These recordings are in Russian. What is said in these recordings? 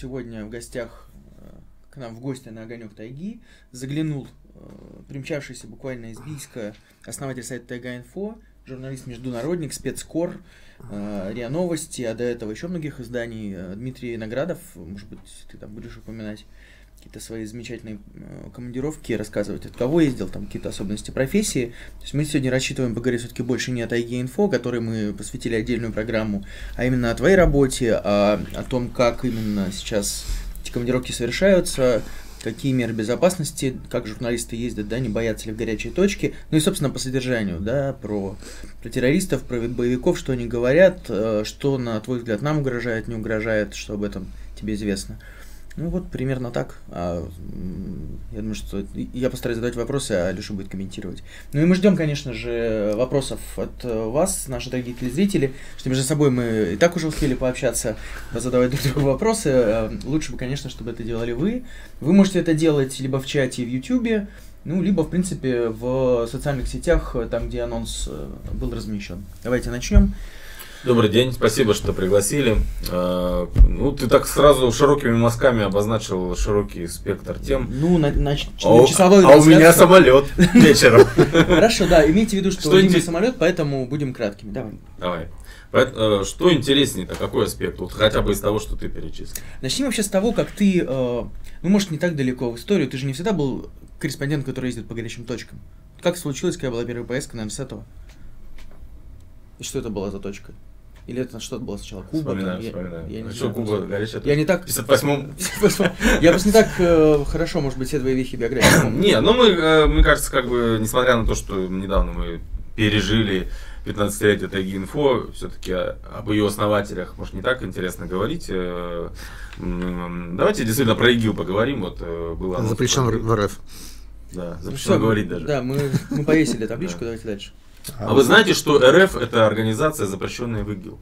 сегодня в гостях э, к нам в гости на огонек тайги заглянул э, примчавшийся буквально из Бийска основатель сайта Тайга Инфо, журналист-международник, спецкор, э, РИА Новости, а до этого еще многих изданий, Дмитрий Наградов, может быть, ты там будешь упоминать какие-то свои замечательные э, командировки, рассказывать, от кого ездил, там какие-то особенности профессии. То есть мы сегодня рассчитываем поговорить все-таки больше не о Тайге Инфо, которой мы посвятили отдельную программу, а именно о твоей работе, о, о том, как именно сейчас эти командировки совершаются, какие меры безопасности, как журналисты ездят, да, не боятся ли в горячие точки, ну и, собственно, по содержанию, да, про, про террористов, про боевиков, что они говорят, э, что, на твой взгляд, нам угрожает, не угрожает, что об этом тебе известно. Ну вот примерно так. А, я думаю, что я постараюсь задать вопросы, а Леша будет комментировать. Ну и мы ждем, конечно же, вопросов от э, вас, наши дорогие телезрители, что между собой мы и так уже успели пообщаться, задавать друг другу вопросы. А, лучше бы, конечно, чтобы это делали вы. Вы можете это делать либо в чате в YouTube, ну, либо, в принципе, в социальных сетях, там, где анонс э, был размещен. Давайте начнем. Добрый день, спасибо, что пригласили. А, ну, ты так сразу широкими мазками обозначил широкий спектр тем. Ну, на, на, на а, часовой А у меня самолет вечером. Хорошо, да, имейте в виду, что, что Дима самолет, поэтому будем краткими. Давай. Давай. Э, что интереснее-то, какой аспект? Вот хотя бы из того, что ты перечислил. Начни вообще с того, как ты, э, ну, может, не так далеко в историю, ты же не всегда был корреспондент, который ездит по горячим точкам. Как случилось, когда была первая поездка, наверное, с этого? И что это была за точка? Или это что-то было сначала? Куба? Вспоминаю, там, вспоминаю. Я, я не что, Куба горячая? Я не так... В 58-м? Я просто не так э, хорошо, может быть, все твои вехи биографии Не, ну мы, э, мне кажется, как бы, несмотря на то, что недавно мы пережили 15-летие Тайги Инфо, все-таки об ее основателях, может, не так интересно говорить. Э, давайте действительно про ИГИЛ поговорим. Вот было Запрещен в РФ. Да, запрещено ну, говорить даже. Да, мы, мы повесили табличку, давайте дальше. А, а вы знаете, что РФ это организация, запрещенная в ИГИЛ?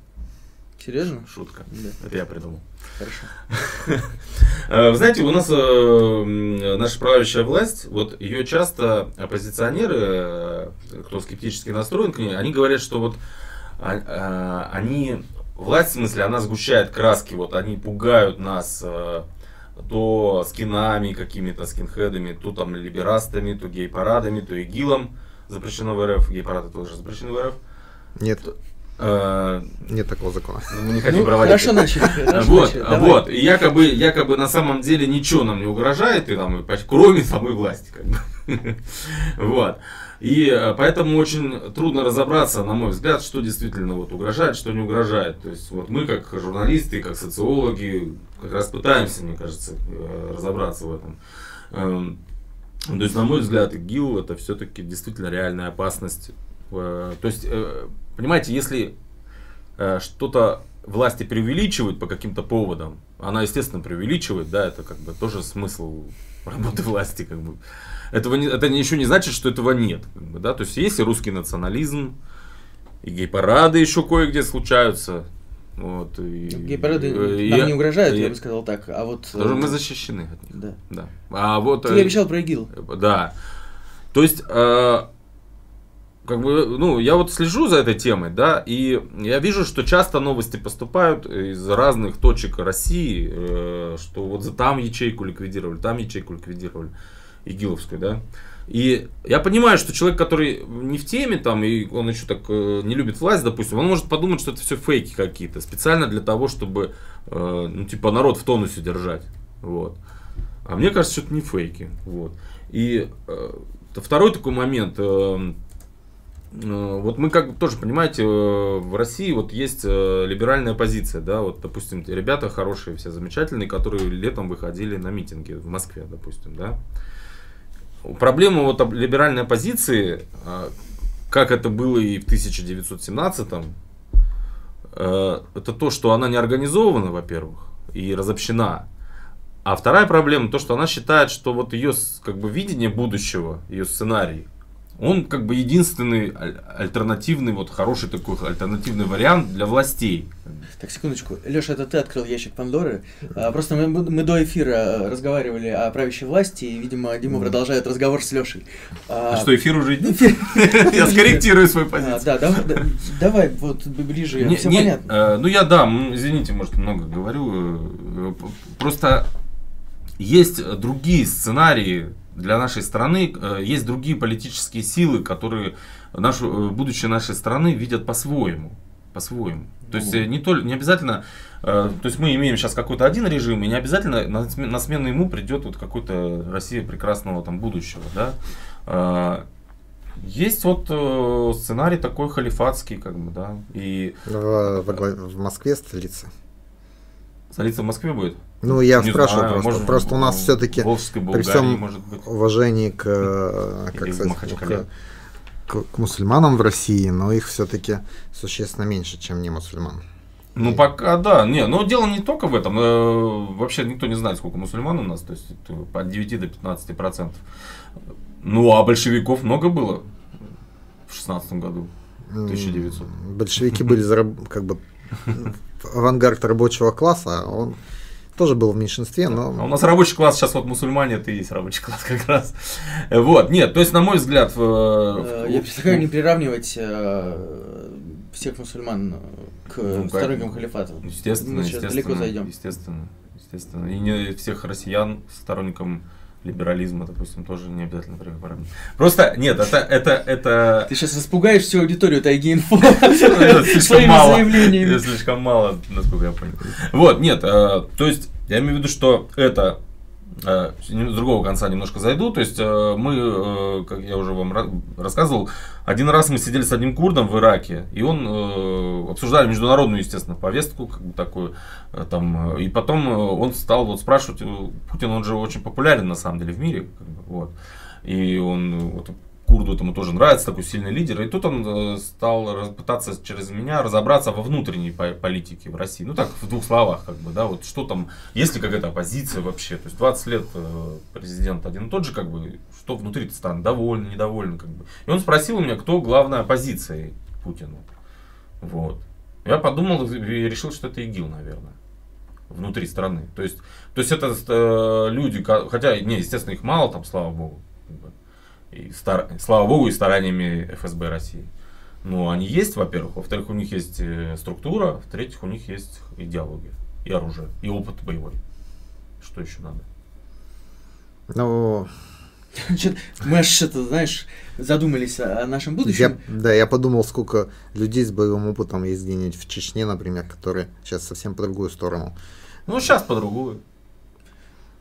Серьезно? Шутка. Да. Это я придумал. Хорошо. Э, вы знаете, у нас э, наша правящая власть, вот ее часто оппозиционеры, э, кто скептически настроен к ней, они говорят, что вот а, они, власть в смысле, она сгущает краски, вот они пугают нас то скинами какими-то, скинхедами, то там либерастами, то гей-парадами, то игилом запрещено в РФ, гей-парады тоже запрещены в РФ. Нет. Э, Нет такого закона. Мы не хотим ну, проводить. Хорошо начали. вот, вот. И якобы, якобы на самом деле ничего нам не угрожает, и там, кроме самой власти. Как бы. вот. И э, поэтому очень трудно разобраться, на мой взгляд, что действительно вот угрожает, что не угрожает. То есть вот мы как журналисты, как социологи, как раз пытаемся, мне кажется, э, разобраться в этом. То есть, на мой взгляд, ИГИЛ это все-таки действительно реальная опасность. Э, то есть, э, понимаете, если э, что-то власти преувеличивают по каким-то поводам, она, естественно, преувеличивает, да, это как бы тоже смысл работы власти, как бы. Этого не, это еще не значит, что этого нет, как бы, да, то есть есть и русский национализм, и гей-парады еще кое-где случаются, вот, и, Гей-парады и, нам не угрожают, и, я бы сказал так. А вот... Тоже мы защищены от них. Да. да. А вот, Ты обещал про ИГИЛ. Да. То есть, э, как бы, ну, я вот слежу за этой темой, да, и я вижу, что часто новости поступают из разных точек России, э, что вот за там ячейку ликвидировали, там ячейку ликвидировали, ИГИЛовскую, да. И я понимаю, что человек, который не в теме, там, и он еще так э, не любит власть, допустим, он может подумать, что это все фейки какие-то, специально для того, чтобы, э, ну, типа, народ в тонусе держать. Вот. А мне кажется, что это не фейки. Вот. И э, второй такой момент. Э, э, вот мы как тоже понимаете, э, в России вот есть э, либеральная позиция, да, вот, допустим, ребята хорошие, все замечательные, которые летом выходили на митинги в Москве, допустим, да. Проблема вот либеральной оппозиции, а, как это было и в 1917-м, э, это то, что она не организована, во-первых, и разобщена. А вторая проблема, то, что она считает, что вот ее как бы видение будущего, ее сценарий, он как бы единственный аль- альтернативный, вот хороший такой альтернативный вариант для властей. Так, секундочку. Леша, это ты открыл ящик Пандоры. А, просто мы, мы до эфира э, разговаривали о правящей власти, и, видимо, Дима продолжает разговор с Лешей. А что, эфир уже идет? Я скорректирую свою А, позицию. да, давай, да, давай, вот ближе, все понятно. э, ну я да, извините, может много говорю. э, Просто есть другие сценарии для нашей страны, э, есть другие политические силы, которые нашу, э, будущее нашей страны видят по-своему. По-своему. То есть э, не, толь- не обязательно, то есть мы имеем сейчас какой-то один режим, и не обязательно на, сме- на смену ему придет вот какой-то Россия прекрасного там будущего, да. Есть вот сценарий такой халифатский, как бы, да, и В, главе- в Москве столица. Столица в Москве будет. Ну, я Не спрашиваю знаю, просто. может, просто у нас все-таки при всем может быть. уважении к, как сказать, к, к- к мусульманам в России, но их все-таки существенно меньше, чем не мусульман. Ну, пока да. Не, но дело не только в этом. Э, Вообще никто не знает, сколько мусульман у нас. То есть это от 9 до 15 процентов. Ну, а большевиков много было в 16 году. М, 1900. Большевики были как бы авангард рабочего класса, он тоже был в меньшинстве, но... А у нас рабочий класс сейчас вот мусульмане, это и есть рабочий класс как раз. Вот, нет, то есть, на мой взгляд, в- Э, Я предлагаю не приравнивать э, всех мусульман к Ну, как- сторонникам халифата. Естественно, Мы сейчас естественно, далеко зайдем. Естественно, естественно. И не всех россиян сторонникам либерализма, допустим, тоже не обязательно приравнивать. Просто, нет, это, это, это... Ты сейчас распугаешь всю аудиторию Тайги Инфо своими мало. заявлениями. Слишком мало, насколько я понял. Вот, нет, э, то есть, я имею в виду, что это с другого конца немножко зайду. То есть э, мы, э, как я уже вам ра- рассказывал, один раз мы сидели с одним курдом в Ираке, и он э, обсуждали международную, естественно, повестку, как бы такую, э, там, э, и потом э, он стал вот спрашивать, э, Путин, он же очень популярен на самом деле в мире, как бы, вот, и он э, вот, Курду этому тоже нравится, такой сильный лидер. И тут он э, стал пытаться через меня разобраться во внутренней по- политике в России. Ну так, в двух словах, как бы, да, вот что там, есть ли какая-то оппозиция вообще. То есть 20 лет э, президент один и тот же, как бы, что внутри страны, довольны, недовольны, как бы. И он спросил у меня, кто главная оппозиция Путину. Вот. Я подумал и решил, что это ИГИЛ, наверное внутри страны. То есть, то есть это э, люди, хотя, не, естественно, их мало там, слава богу, и стар- слава богу, и стараниями ФСБ России. Но они есть, во-первых, во-вторых, у них есть э, структура, в-третьих, у них есть идеология, и оружие, и опыт боевой. Что еще надо? Ну, Мы аж что-то, знаешь, задумались о нашем я, будущем. да, я подумал, сколько людей с боевым опытом есть где-нибудь в Чечне, например, которые сейчас совсем по другую сторону. Ну, сейчас по другую.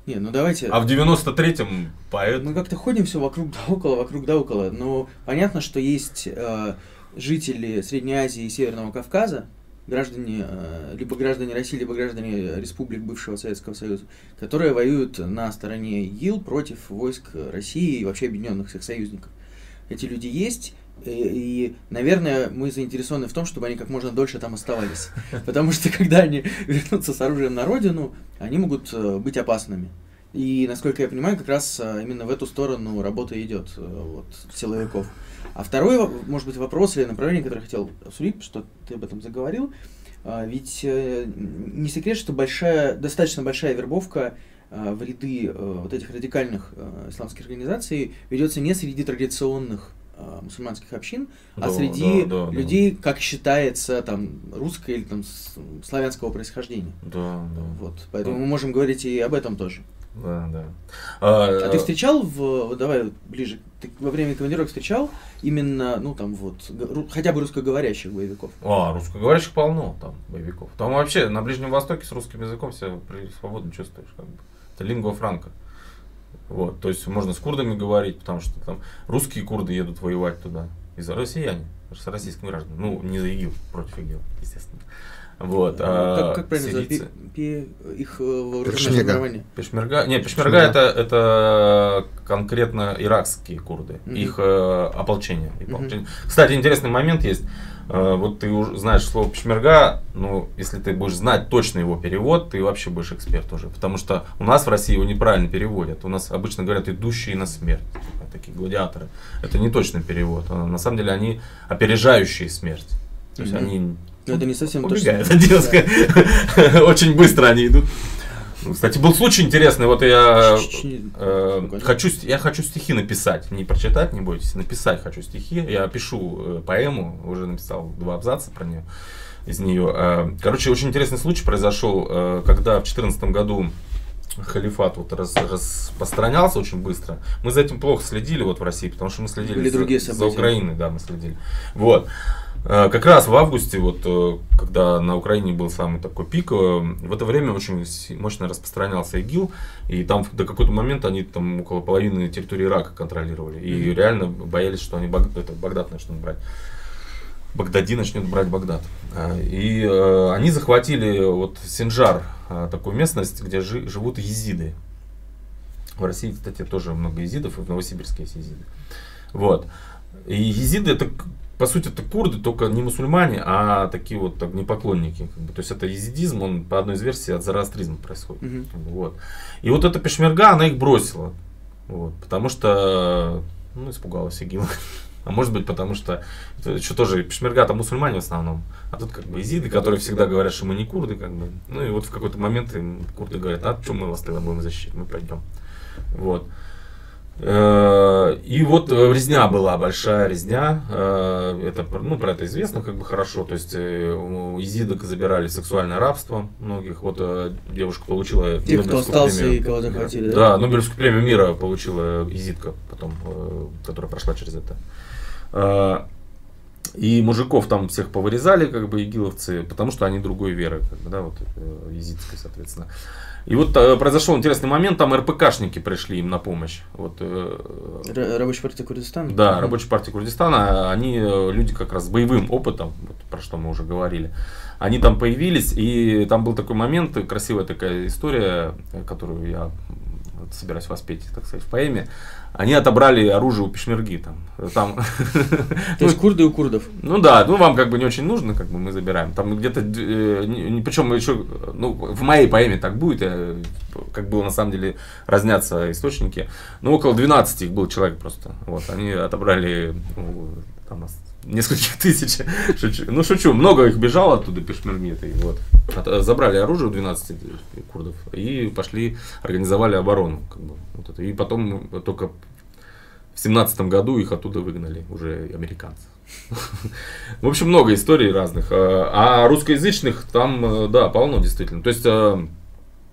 Не, ну давайте. А в 93-м поэт. Мы как-то ходим все вокруг да около, вокруг да около. Но понятно, что есть э, жители Средней Азии и Северного Кавказа, граждане, э, либо граждане России, либо граждане республик бывшего Советского Союза, которые воюют на стороне ИГИЛ против войск России и вообще объединенных всех союзников. Эти люди есть, и, и, наверное, мы заинтересованы в том, чтобы они как можно дольше там оставались. Потому что когда они вернутся с оружием на родину, они могут э, быть опасными. И, насколько я понимаю, как раз э, именно в эту сторону работа идет э, вот, силовиков. А второй, может быть, вопрос или направление, которое я хотел обсудить, что ты об этом заговорил, а, ведь э, не секрет, что большая, достаточно большая вербовка э, в ряды э, вот этих радикальных э, исламских организаций ведется не среди традиционных э, мусульманских общин, а Да, среди да, да, да. людей, как считается, там, русского или там славянского происхождения. Да, да. Вот. Поэтому мы можем говорить и об этом тоже. Да, да. А ты встречал в, давай ближе, ты во время командировок встречал именно, ну там вот, хотя бы русскоговорящих боевиков? А, русскоговорящих полно там боевиков. Там вообще на Ближнем Востоке с русским языком себя свободно чувствуешь. Как бы. Это лингва франка. Вот, то есть можно с курдами говорить, потому что там русские курды едут воевать туда. Из россияне, с российскими гражданами. Ну, не за ИГИЛ, против ИГИЛ, естественно. Вот. а как, как правильно сирийцы- Пе- пе- их э, вооруженное Пешмерга. формирование? Пешмерга, не, пешмерга Пешмерга. это, это конкретно иракские курды, Мгм. их э, ополчение, ополчение. Кстати, интересный момент есть. Э, вот ты уже знаешь слово пешмерга, ну, если ты будешь знать точно его перевод, ты вообще будешь эксперт уже. Потому что у нас в России его неправильно переводят. У нас обычно говорят идущие на смерть. Типа, такие гладиаторы. Это не точный перевод. А На самом деле они опережающие смерть. То есть Мгм. они Но это не совсем убегают точно. Очень быстро они идут. Кстати, был случай интересный. Вот я э, хочу, я хочу стихи написать. Не прочитать, не бойтесь. Написать хочу стихи. Я пишу э, поэму. Уже написал два абзаца про нее. Из нее. Э, Короче, очень интересный случай произошел, когда в 2014 году халифат вот раз- распространялся очень быстро. Мы за этим плохо следили вот в России, потому что мы следили Были за, другие за. Украиной, да, мы следили. Вот. Э, Как раз в августе, вот, э, когда на Украине был самый такой пик, э, в это время очень мощно распространялся ИГИЛ, и там до какой-то момента они там около половины территории Ирака контролировали, и Мгм. реально боялись, что они Баг- это, Багдад начнут брать. Багдади начнет брать Багдад. И э, они захватили вот Синджар, э, такую местность, где жи- живут езиды. В России, кстати, тоже много езидов, и в Новосибирске есть езиды. Вот. И езиды это, по сути, это курды, только не мусульмане, а такие вот огнепоклонники. как бы. То есть это езидизм, он по одной из версий от зороастризма происходит. Бы, Вот. И вот эта пешмерга, она их бросила. Вот. Потому что, ну, испугалась ИГИЛ. А может быть, потому что, это еще тоже, пешмерга там мусульмане в основном. А тут как бы изиды, которые всегда говорят, что мы не курды, как бы. Ну и вот в какой-то момент им курды говорят, а что мы вас тогда будем защищать, мы пойдем. Вот. Э, И вот э, резня была, большая резня. Э, Это, ну, про это известно как бы хорошо. То есть у изидок забирали сексуальное рабство многих. Вот девушка получила Тех, кто остался премию. и кого захватили, да? Да, Нобелевскую премию мира получила изидка потом, которая прошла через это. И мужиков там всех повырезали, как бы, игиловцы, потому что они другой веры, как бы, да, вот, езидской, соответственно. И вот э, произошел интересный момент, там РПКшники пришли им на помощь. Вот, э, Р- Рабочая партия Курдистана? да. Рабочая партия Курдистана, они э, люди как раз с боевым опытом, вот про что мы уже говорили. Они там появились, и там был такой момент, красивая такая история, э, которую я собираюсь воспеть, так сказать, в поэме. Они отобрали оружие у пешмерги там. там То есть курды у курдов. ну да, ну вам как бы не очень нужно, как бы мы забираем. Там где-то, э, причем еще, ну в моей поэме так будет, э, как было на самом деле разнятся источники. Ну около 12 их был человек просто. Вот они отобрали ну, там нескольких тысяч. Шучу. Ну шучу, много их бежало оттуда пешмерги этой. Вот. От- э, забрали оружие у 12 курдов и пошли организовали оборону. Как бы, вот это. И потом только в семнадцатом году их оттуда выгнали уже американцы. В общем, много историй разных. А а русскоязычных там, э, да, полно действительно. То есть, э, э,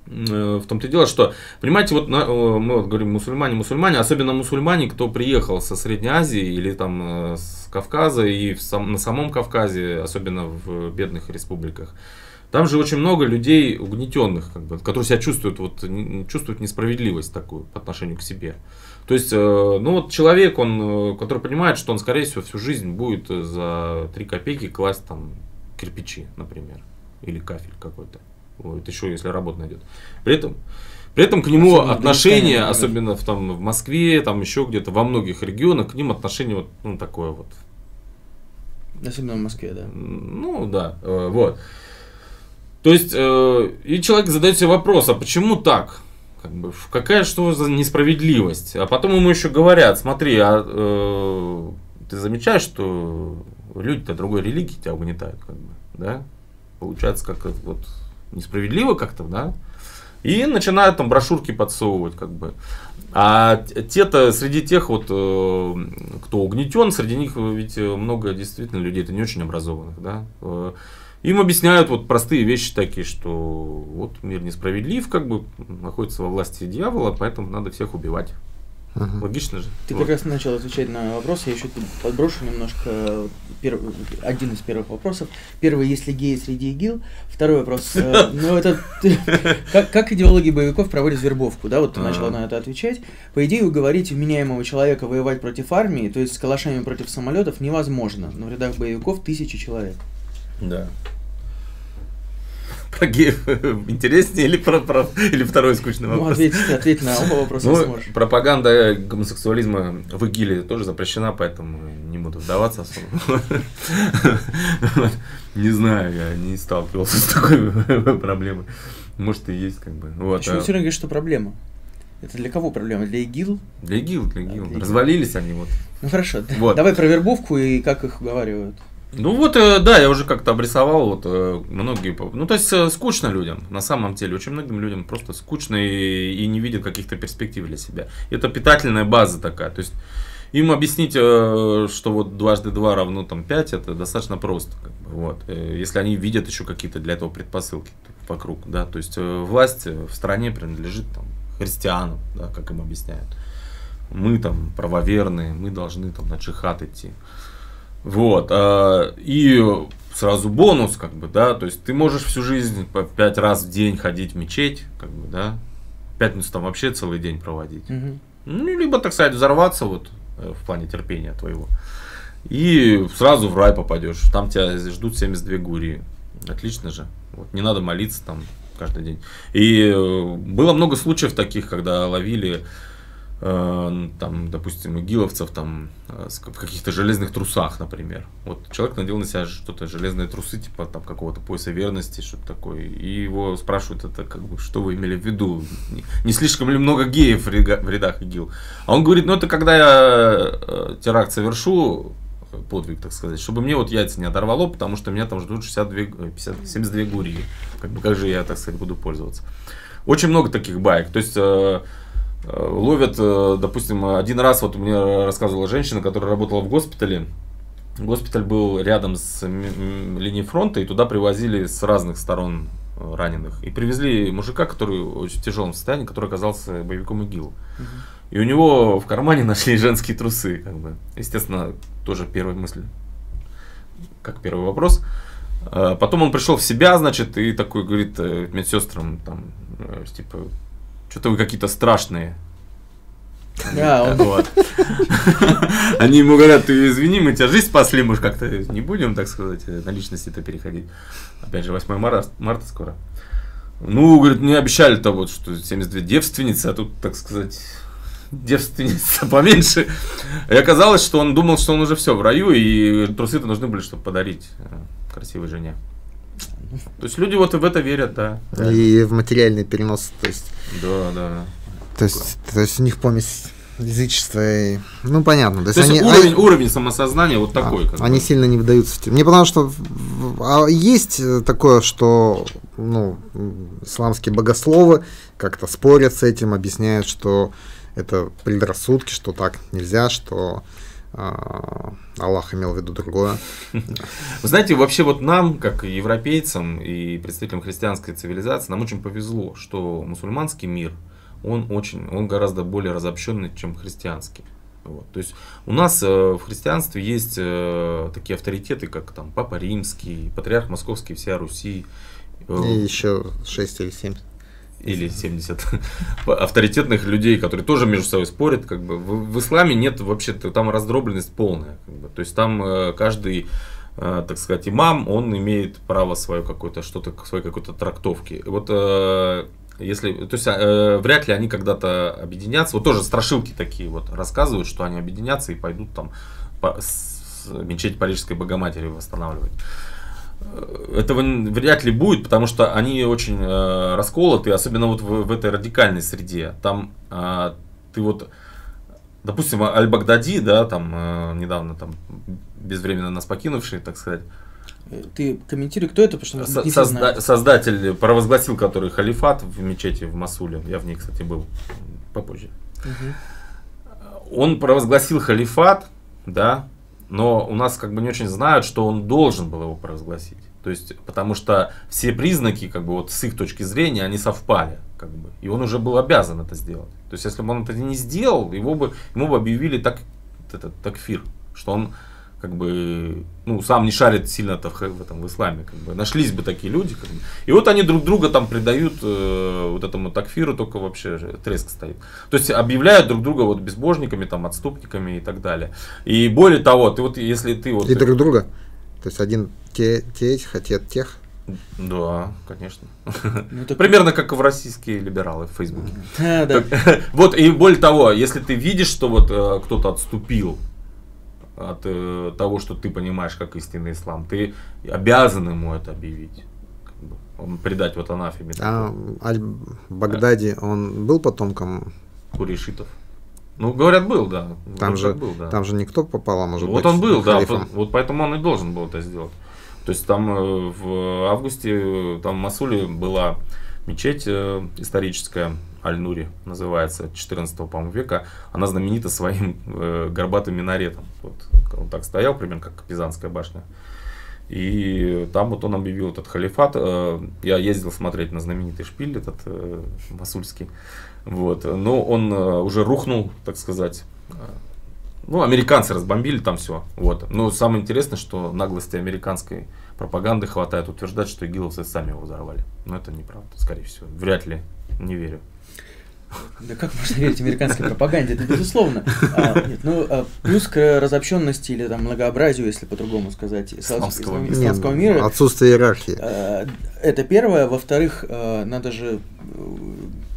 в том-то и дело, что, понимаете, вот на- э, мы вот говорим мусульмане, мусульмане, особенно мусульмане, кто приехал со Средней Азии или там э, с Кавказа и в сам- на самом Кавказе, особенно в бедных республиках. Там же очень много людей угнетенных, как бы, которые себя чувствуют, вот, чувствуют несправедливость такую по отношению к себе. То есть, э, ну вот человек, он, э, который понимает, что он, скорее всего, всю жизнь будет э, за 3 копейки класть там кирпичи, например, или кафель какой-то. Вот, еще если работа найдет. При этом, при этом к нему Особенно отношение, Дагестане, особенно в, там, в Москве, там еще где-то, во многих регионах, к ним отношение вот ну, такое вот. Особенно в Москве, да. Ну да, э, вот. То есть, э, и человек задает себе вопрос, а почему так? Как бы, какая что за несправедливость? А потом ему еще говорят, смотри, а э, ты замечаешь, что люди-то другой религии тебя угнетают, как бы, да? Получается, как вот несправедливо как-то, да? И начинают там брошюрки подсовывать, как бы. А те-то, среди тех вот, э, кто угнетен, среди них ведь много действительно людей, это не очень образованных, да. Э, Им объясняют вот простые вещи такие, что вот мир несправедлив, как бы находится во власти дьявола, поэтому надо всех убивать. Мгм. Логично же. Ты Вот. как раз начал отвечать на вопрос, я еще подброшу немножко пер- один из первых вопросов. Первый, есть ли геи среди ИГИЛ? Второй вопрос, э, ну это как, идеологи боевиков проводят вербовку, да, вот ты А. начал на это отвечать. По идее, уговорить вменяемого человека воевать против армии, то есть с калашами против самолетов, невозможно. Но в рядах боевиков тысячи человек. Да. Про геев интереснее или про, про или второй скучный Ну, вопрос? ответь, ответь на оба вопроса Ну, сможешь. пропаганда гомосексуализма в ИГИЛе тоже запрещена, поэтому не буду вдаваться особо. Не знаю, я не сталкивался с такой проблемой. Может и есть, как бы. Вот. Почему а все равно говоришь, что проблема? Это для кого проблема? Для ИГИЛ? Для ИГИЛ, для ИГИЛ. Для ИГИЛ. Развалились они вот. Ну хорошо, Вот. давай про вербовку и как их уговаривают. Ну вот, э, да, я уже как-то обрисовал, вот э, многие, ну то есть э, скучно людям, на самом деле, очень многим людям просто скучно и, и не видят каких-то перспектив для себя. Это питательная база такая, то есть им объяснить, что вот дважды два равно там 5, это достаточно просто, как бы, вот, если они видят еще какие-то для этого предпосылки вокруг, да, то есть власть в стране принадлежит там христианам, да, как им объясняют. Мы там правоверные, мы должны там на джихад идти. Вот. а, И сразу бонус, как бы, да, то есть ты можешь всю жизнь по пять раз в день ходить в мечеть, как бы, да, пятницу там вообще целый день проводить. Мгм. Ну, либо, так сказать, взорваться вот э, в плане терпения твоего. И сразу в рай попадешь. Там тебя ждут 72 гурии. Отлично же. Вот, не надо молиться там каждый день. И э, было много случаев таких, когда ловили там, допустим, игиловцев там э, в каких-то железных трусах, например. Вот человек надел на себя что-то железные трусы, типа там какого-то пояса верности, что-то такое. И его спрашивают, это как бы, что вы имели в виду? Не, слишком ли много геев в, рядах ИГИЛ? А он говорит, ну это когда я э, теракт совершу, э, подвиг, так сказать, чтобы мне вот яйца не оторвало, потому что меня там ждут 62, э, 50, 72 гурии. Как бы, как же я, так сказать, буду пользоваться? Очень много таких баек. То есть э, э, ловят, э, допустим, один раз, вот мне рассказывала женщина, которая работала в госпитале. Госпиталь был рядом с линией фронта, и туда привозили с разных сторон э, раненых. И привезли мужика, который очень в тяжелом состоянии, который оказался боевиком ИГИЛ. Мгм. И у него в кармане нашли женские трусы, как бы. Естественно, тоже первая мысль, как первый вопрос. Потом он пришел в себя, значит, и такой говорит э, медсестрам, там, э, типа, что-то вы какие-то страшные. Да, он- Вот. Они ему говорят, ты извини, мы тебя жизнь спасли, мы ж как-то не будем, так сказать, э, на личности-то переходить. Опять же, 8 марта, марта скоро. Ну, говорит, мне обещали-то вот, что 72 девственницы, а тут, так сказать, девственница поменьше. И оказалось, что он думал, что он уже все в раю, и трусы-то нужны были, чтобы подарить э, красивой жене. То есть люди вот и в это верят, да. И в материальный перенос, то есть, Да, да. то есть, то есть у них помесь язычества и... Ну, понятно. То То есть они, уровень, они- уровень самосознания вот такой. а, как бы. они сильно не выдаются. в те- Мне потому что а есть э, такое, что ну, исламские богословы как-то спорят с этим, объясняют, что это предрассудки, что так нельзя, что Аллах имел в виду другое. Вы знаете, вообще вот нам, как европейцам и представителям христианской цивилизации, нам очень повезло, что мусульманский мир, он очень, он гораздо более разобщенный, чем христианский. Вот. То есть у нас э, в христианстве есть э, такие авторитеты, как там Папа Римский, Патриарх Московский, вся Руси. э, И еще 6 или 7. Или 70 авторитетных людей, которые тоже между собой спорят, как бы в, в исламе нет вообще там раздробленность полная, как бы. то есть там э, каждый э, так сказать, имам, он имеет право свое какое-то, что-то, своей какой-то трактовки. Вот э, если, то есть э, вряд ли они когда-то объединятся, вот тоже страшилки такие вот рассказывают, что они объединятся и пойдут там по- с- мечеть Парижской Богоматери восстанавливать. Э, Этого вряд ли будет, потому что они очень э, расколоты, особенно вот в, в этой радикальной среде. Там э, ты вот, допустим, Аль-Багдади, да, там э, недавно там безвременно нас покинувший, так сказать, Ты комментируй, кто это, потому что все созда- создатель провозгласил, который халифат в мечети в Масуле, я в ней, кстати, был попозже. Мгм. Он провозгласил халифат, да, но у нас как бы не очень знают, что он должен был его провозгласить. То есть, потому что все признаки, как бы вот с их точки зрения, они совпали, как бы, и он уже был обязан это сделать. То есть, если бы он это не сделал, его бы, ему бы объявили так, этот такфир, что он как бы, ну, сам не шарит сильно в, в этом в исламе, как бы, нашлись бы такие люди, как бы. и вот они друг друга там предают э, вот этому такфиру, только вообще же треск стоит. То есть объявляют друг друга вот безбожниками, там, отступниками и так далее. И более того, ты вот, если ты вот... И друг друга. То есть один те, те этих, а те тех. Да, конечно. Ну, так- Примерно как и в российские либералы в Фейсбуке. А, да. Вот, и более того, если ты видишь, что вот э, кто-то отступил от э, того, что ты понимаешь как истинный ислам, ты обязан ему это объявить. Как бы, он предать вот анафеме А Аль-Багдади, он был потомком? курейшитов. Ну, говорят, был, да. Там же, был, да. там же никто попал, а может вот быть, он был, да, по- вот поэтому он и должен был это сделать. То есть там э, в августе э, там в Масуле была мечеть э, историческая, Аль-Нури называется, 14 по-моему, века. Она знаменита своим э, горбатым минаретом. Вот, он так стоял, примерно как Пизанская башня. И там вот он объявил этот халифат. Э, Я ездил смотреть на знаменитый шпиль этот э, масульский. Вот. Но он э, уже рухнул, так сказать. Э, Ну, американцы разбомбили там все. Вот. Но самое интересное, что наглости американской пропаганды хватает утверждать, что игиловцы сами его взорвали. Но это неправда, скорее всего. Вряд ли. Не верю. Да как можно верить американской пропаганде? Это безусловно. А, нет, ну, а, плюс к разобщенности или там многообразию, если по-другому сказать, исла- Исламского ислам- мира. исламского мира. Отсутствие иерархии. Э, Это первое. Во-вторых, э, надо же э,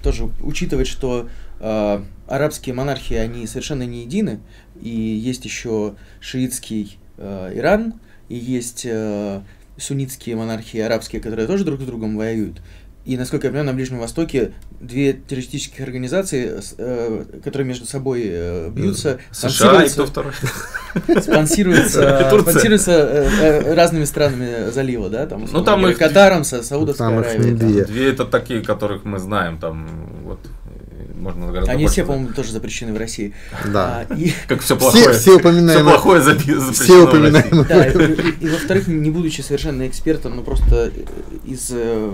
тоже учитывать, что э, арабские монархии, они совершенно не едины. И есть еще шиитский э, Иран, и есть э, суннитские монархии арабские, которые тоже друг с другом воюют. И, насколько я понимаю, на Ближнем Востоке две террористических организации, э, которые между собой э, бьются, США и спонсируются- кто второй? э, э, разными странами залива, да, там, Ну, там их- Катаром, Са- Саудовской Аравией. там. две. Это такие, которых мы знаем, там вот э, можно гораздо Они больше все, по-моему, тоже запрещены в России. Да. А, и, Как все Все, плохое. все Все упоминаемые. плохое заби- запрещено Все в России. упоминаемые. да, и, и- и, во-вторых, не будучи совершенно экспертом, но просто э, из, э,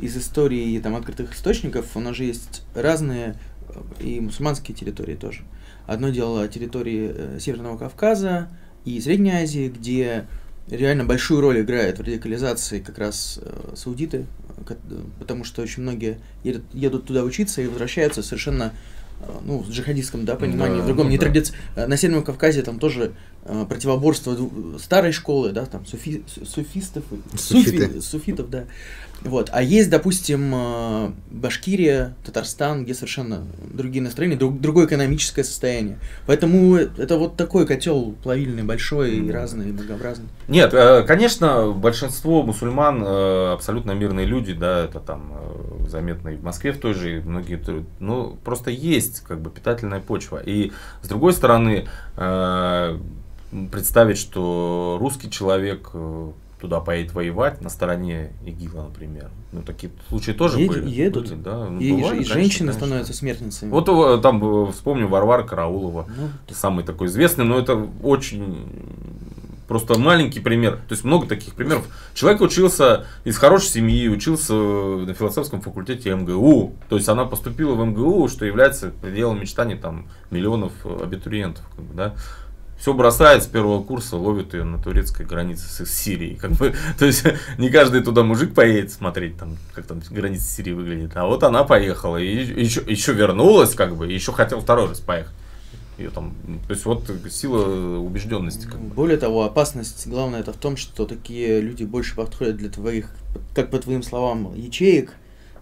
из истории там, открытых источников, у нас же есть разные э, и мусульманские территории тоже. Одно дело территории Северного Кавказа и Средней Азии, где реально большую роль играет в радикализации как раз э, саудиты, потому что очень многие едут, едут туда учиться и возвращаются совершенно э, ну, в джихадистском да, понимании, Да, в другом ну не да. э, На Северном Кавказе там тоже противоборство дву- старой школы, да, там суфи- су- суфистов, суфи- суфитов, да. Вот. А есть, допустим, э, Башкирия, Татарстан, где совершенно другие настроения, друг- другое экономическое состояние. Поэтому это вот такой котел плавильный, большой и разный, и многообразный. Нет, э, конечно, большинство мусульман э, абсолютно мирные люди, да, это там э, заметно и в Москве в той же, и многие, ну, просто есть как бы питательная почва. И с другой стороны, э, представить, что русский человек э, туда поедет воевать на стороне ИГИЛа, например. Ну, такие случаи тоже Ед- были. едут. были, да. Ну, и, бывали, и конечно, женщины конечно. становятся смертницами. Вот э, там э, вспомню Варвара Караулова Ну, самый такой известный, но это очень просто маленький пример. То есть много таких примеров. Человек учился из хорошей семьи, учился на философском факультете МГУ. То есть она поступила в МГУ, что является пределом мечтаний там миллионов абитуриентов. Как бы, да. Все бросает с первого курса, ловит ее на турецкой границе с Сирией. Как бы, то есть не каждый туда мужик поедет смотреть, там, как там граница Сирии выглядит. А вот она поехала и еще, еще вернулась, как бы, и еще хотел второй раз поехать. Ее там, то есть вот сила убежденности. Как бы. Более того, опасность главная это в том, что такие люди больше подходят для твоих, как по твоим словам, ячеек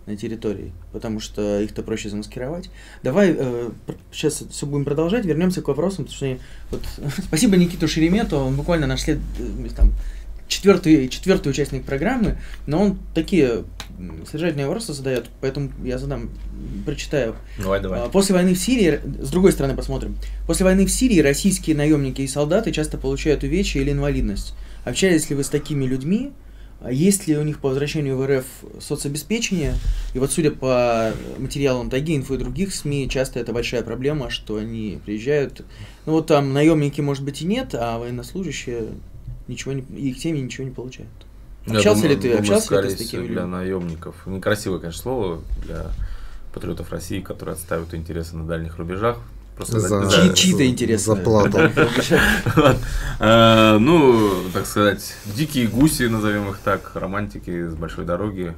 на территории, потому что их-то проще замаскировать. Давай э, сейчас все будем продолжать, вернемся к вопросам, потому что вот, спасибо Никиту Шеремету, он буквально наш след, э, там, четвертый, четвертый участник программы, но он такие содержательные вопросы задает, поэтому я задам, прочитаю Давай, давай. а, После войны в Сирии, с другой стороны посмотрим. После войны в Сирии российские наемники и солдаты часто получают увечья или инвалидность. Общались ли вы с такими людьми? А Есть ли у них по возвращению в РФ соцобеспечение? И вот судя по материалам Таги, Инфо и других СМИ, часто это большая проблема, что они приезжают... Ну вот там наемники, может быть, и нет, а военнослужащие ничего не, их семьи ничего не получают. Общался думаю- ли ты, думаю, общался ли ты с такими для наемников. Некрасивое, конечно, слово для патриотов России, которые отстаивают интересы на дальних рубежах. Просто За- за- Чьи- чьи-то интересы. За плату. Э, Ну, так сказать, дикие гуси, назовем их так, романтики с большой дороги.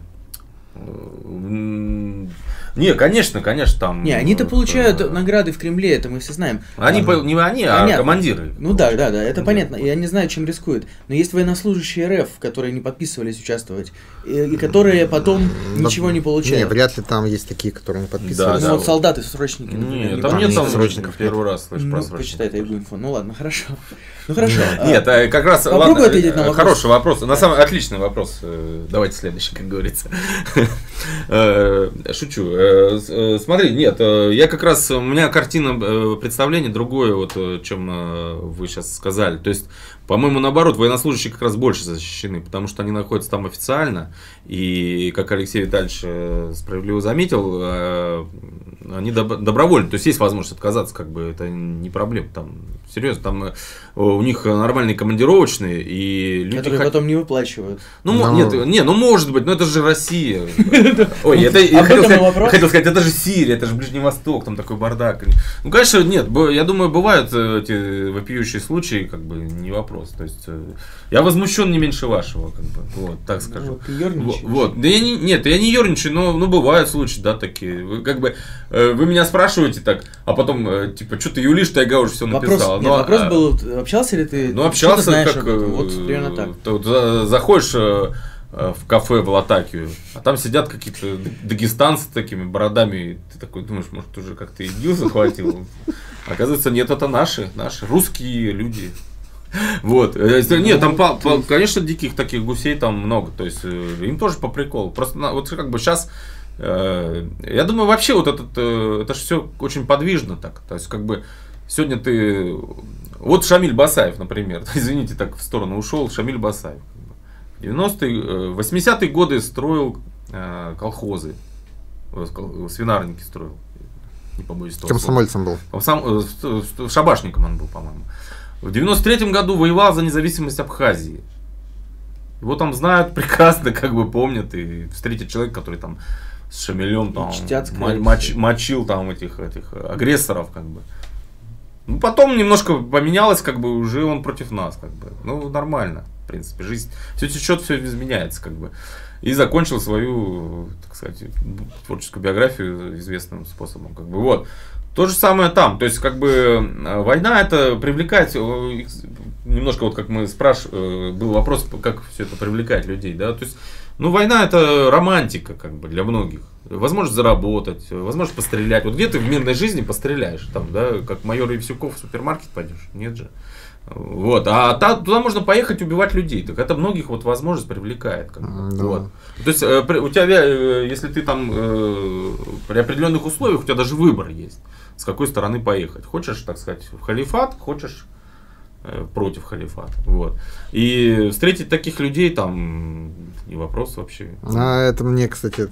Не, конечно, конечно, там... Не, они-то э, получают э, награды в Кремле, это мы все знаем. Они, А, по- не они, а понятно. командиры. Ну да, да, да, это Да. понятно. Я не знаю, чем рискуют. Но есть военнослужащие РФ, которые не подписывались участвовать, и, и которые потом ничего не Не, получают. вряд ли там есть такие, которые не подписывались. Ну да. вот солдаты, срочники, например. Нет, не там там нет нет там срочников, первый раз слышь Ну, про срочников. почитай тайгу инфо. Ну ладно, хорошо. Ну хорошо. а, Нет, а как раз Попробуй ладно, ответить на э, вопрос. Хороший вопрос. На самом отличный вопрос. Э, Давайте следующий, как говорится. Э, Шучу. Э, э, Смотри, нет, я как раз у меня картина представление другое, вот чем вы сейчас сказали. То есть, по-моему, наоборот, военнослужащие как раз больше защищены, потому что они находятся там официально, и как Алексей Витальевич э, справедливо заметил, э, они доб- добровольны, то есть есть возможность отказаться, как бы это не проблема, там серьезно, там э, у них нормальные командировочные и люди Которые хот- потом не выплачивают. ну, Ну. нет, не, ну может быть, но это же Россия. Ой, это хотел сказать, вопрос. хотел сказать, это же Сирия, это же Ближний Восток, там такой бардак. Ну, конечно, нет, я думаю, бывают эти вопиющие случаи, как бы не вопрос. То есть я возмущен не меньше вашего, как бы, вот, так скажу. Вот, да я не, нет, я не ерничаю, но, ну, бывают случаи, да, такие. Вы, как бы, э, вы меня спрашиваете так, а потом, э, типа, что ты юлишь, тайга уже все Вопрос, написал. нет, Ну, а- вопрос а- был, общался ли ты? ну, общался, ты знаешь как... этом? Вот э, примерно так. вот за- заходишь э, э, в кафе в Латакию, а там сидят какие-то дагестанцы с такими бородами, ты такой думаешь, может, уже как-то ИГИЛ захватил? Оказывается, нет, это наши, наши, русские люди. Вот. Э, если- Нет, там, по- по- конечно, диких таких гусей там много. То есть, э, им тоже по приколу. Просто вот как бы сейчас я думаю, вообще вот этот, э, это же все очень подвижно так. То есть, как бы, сегодня ты... Вот Шамиль Басаев, например, извините, так в сторону ушел, Шамиль Басаев. как бы. В 90-е, э, 80-е годы строил э, колхозы, э, кол- свинарники строил. Не побоюсь слова. Комсомольцем был. Э, шабашником он был, по-моему. В 93 году воевал за независимость Абхазии. Его там знают прекрасно, как бы помнят, и встретят человека, который там с шамилем там чтят, моч- мочил там этих, этих агрессоров, как бы. Ну, потом немножко поменялось, как бы уже он против нас, как бы. Ну, нормально, в принципе, жизнь. Все течет, все изменяется, как бы. И закончил свою, так сказать, творческую биографию известным способом, как бы. Вот. То же самое там. То есть, как бы, э, война это привлекает, э, немножко вот как мы спрашивали, был вопрос, как все это привлекает людей, да, то есть, ну, война это романтика, как бы, для многих. Возможность заработать, возможность пострелять. Вот где ты в мирной жизни постреляешь, там, да, как майор Евсюков в супермаркет пойдешь? Нет же. Вот. А та- туда можно поехать убивать людей. Так это многих вот возможность привлекает. Как бы. Да. Вот. То есть, э, при- у тебя, э, если ты там э, при определенных условиях, у тебя даже выбор есть, с какой стороны поехать. Хочешь, так сказать, в халифат, хочешь э, против халифата. Вот. И встретить таких людей там не вопрос вообще. А это мне, кстати,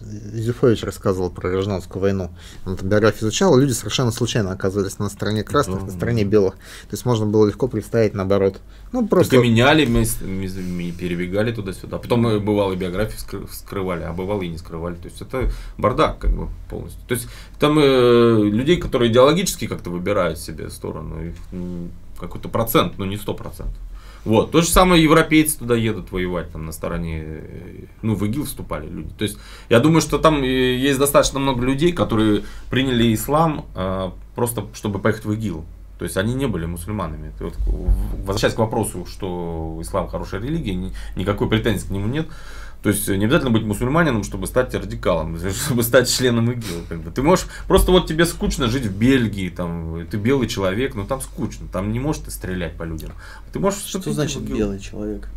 Юзефович рассказывал про гражданскую войну. Он там биографию изучал, люди совершенно случайно оказывались на стороне красных, Да. на стороне белых. То есть можно было легко представить наоборот. Ну, просто... и меняли, перебегали туда-сюда. Потом э, бывало биографии скры- скрывали, а бывало и не скрывали. То есть это бардак как бы полностью. То есть там э, людей, которые идеологически как-то выбирают себе сторону, их, какой-то процент, но не сто процентов. Вот. То же самое европейцы туда едут воевать, там на стороне, э, ну, в ИГИЛ вступали люди. То есть, я думаю, что там э, есть достаточно много людей, которые приняли ислам э, просто, чтобы поехать в ИГИЛ. То есть, они не были мусульманами. Вот, возвращаясь к вопросу, что ислам хорошая религия, ни- никакой претензии к нему нет. То есть, не обязательно быть мусульманином, чтобы стать радикалом, чтобы стать членом ИГИЛ. как бы. Ты можешь, просто вот тебе скучно жить в Бельгии, там, ты белый человек, но там скучно, там не можешь ты стрелять по людям. Ты можешь Что в значит белый человек?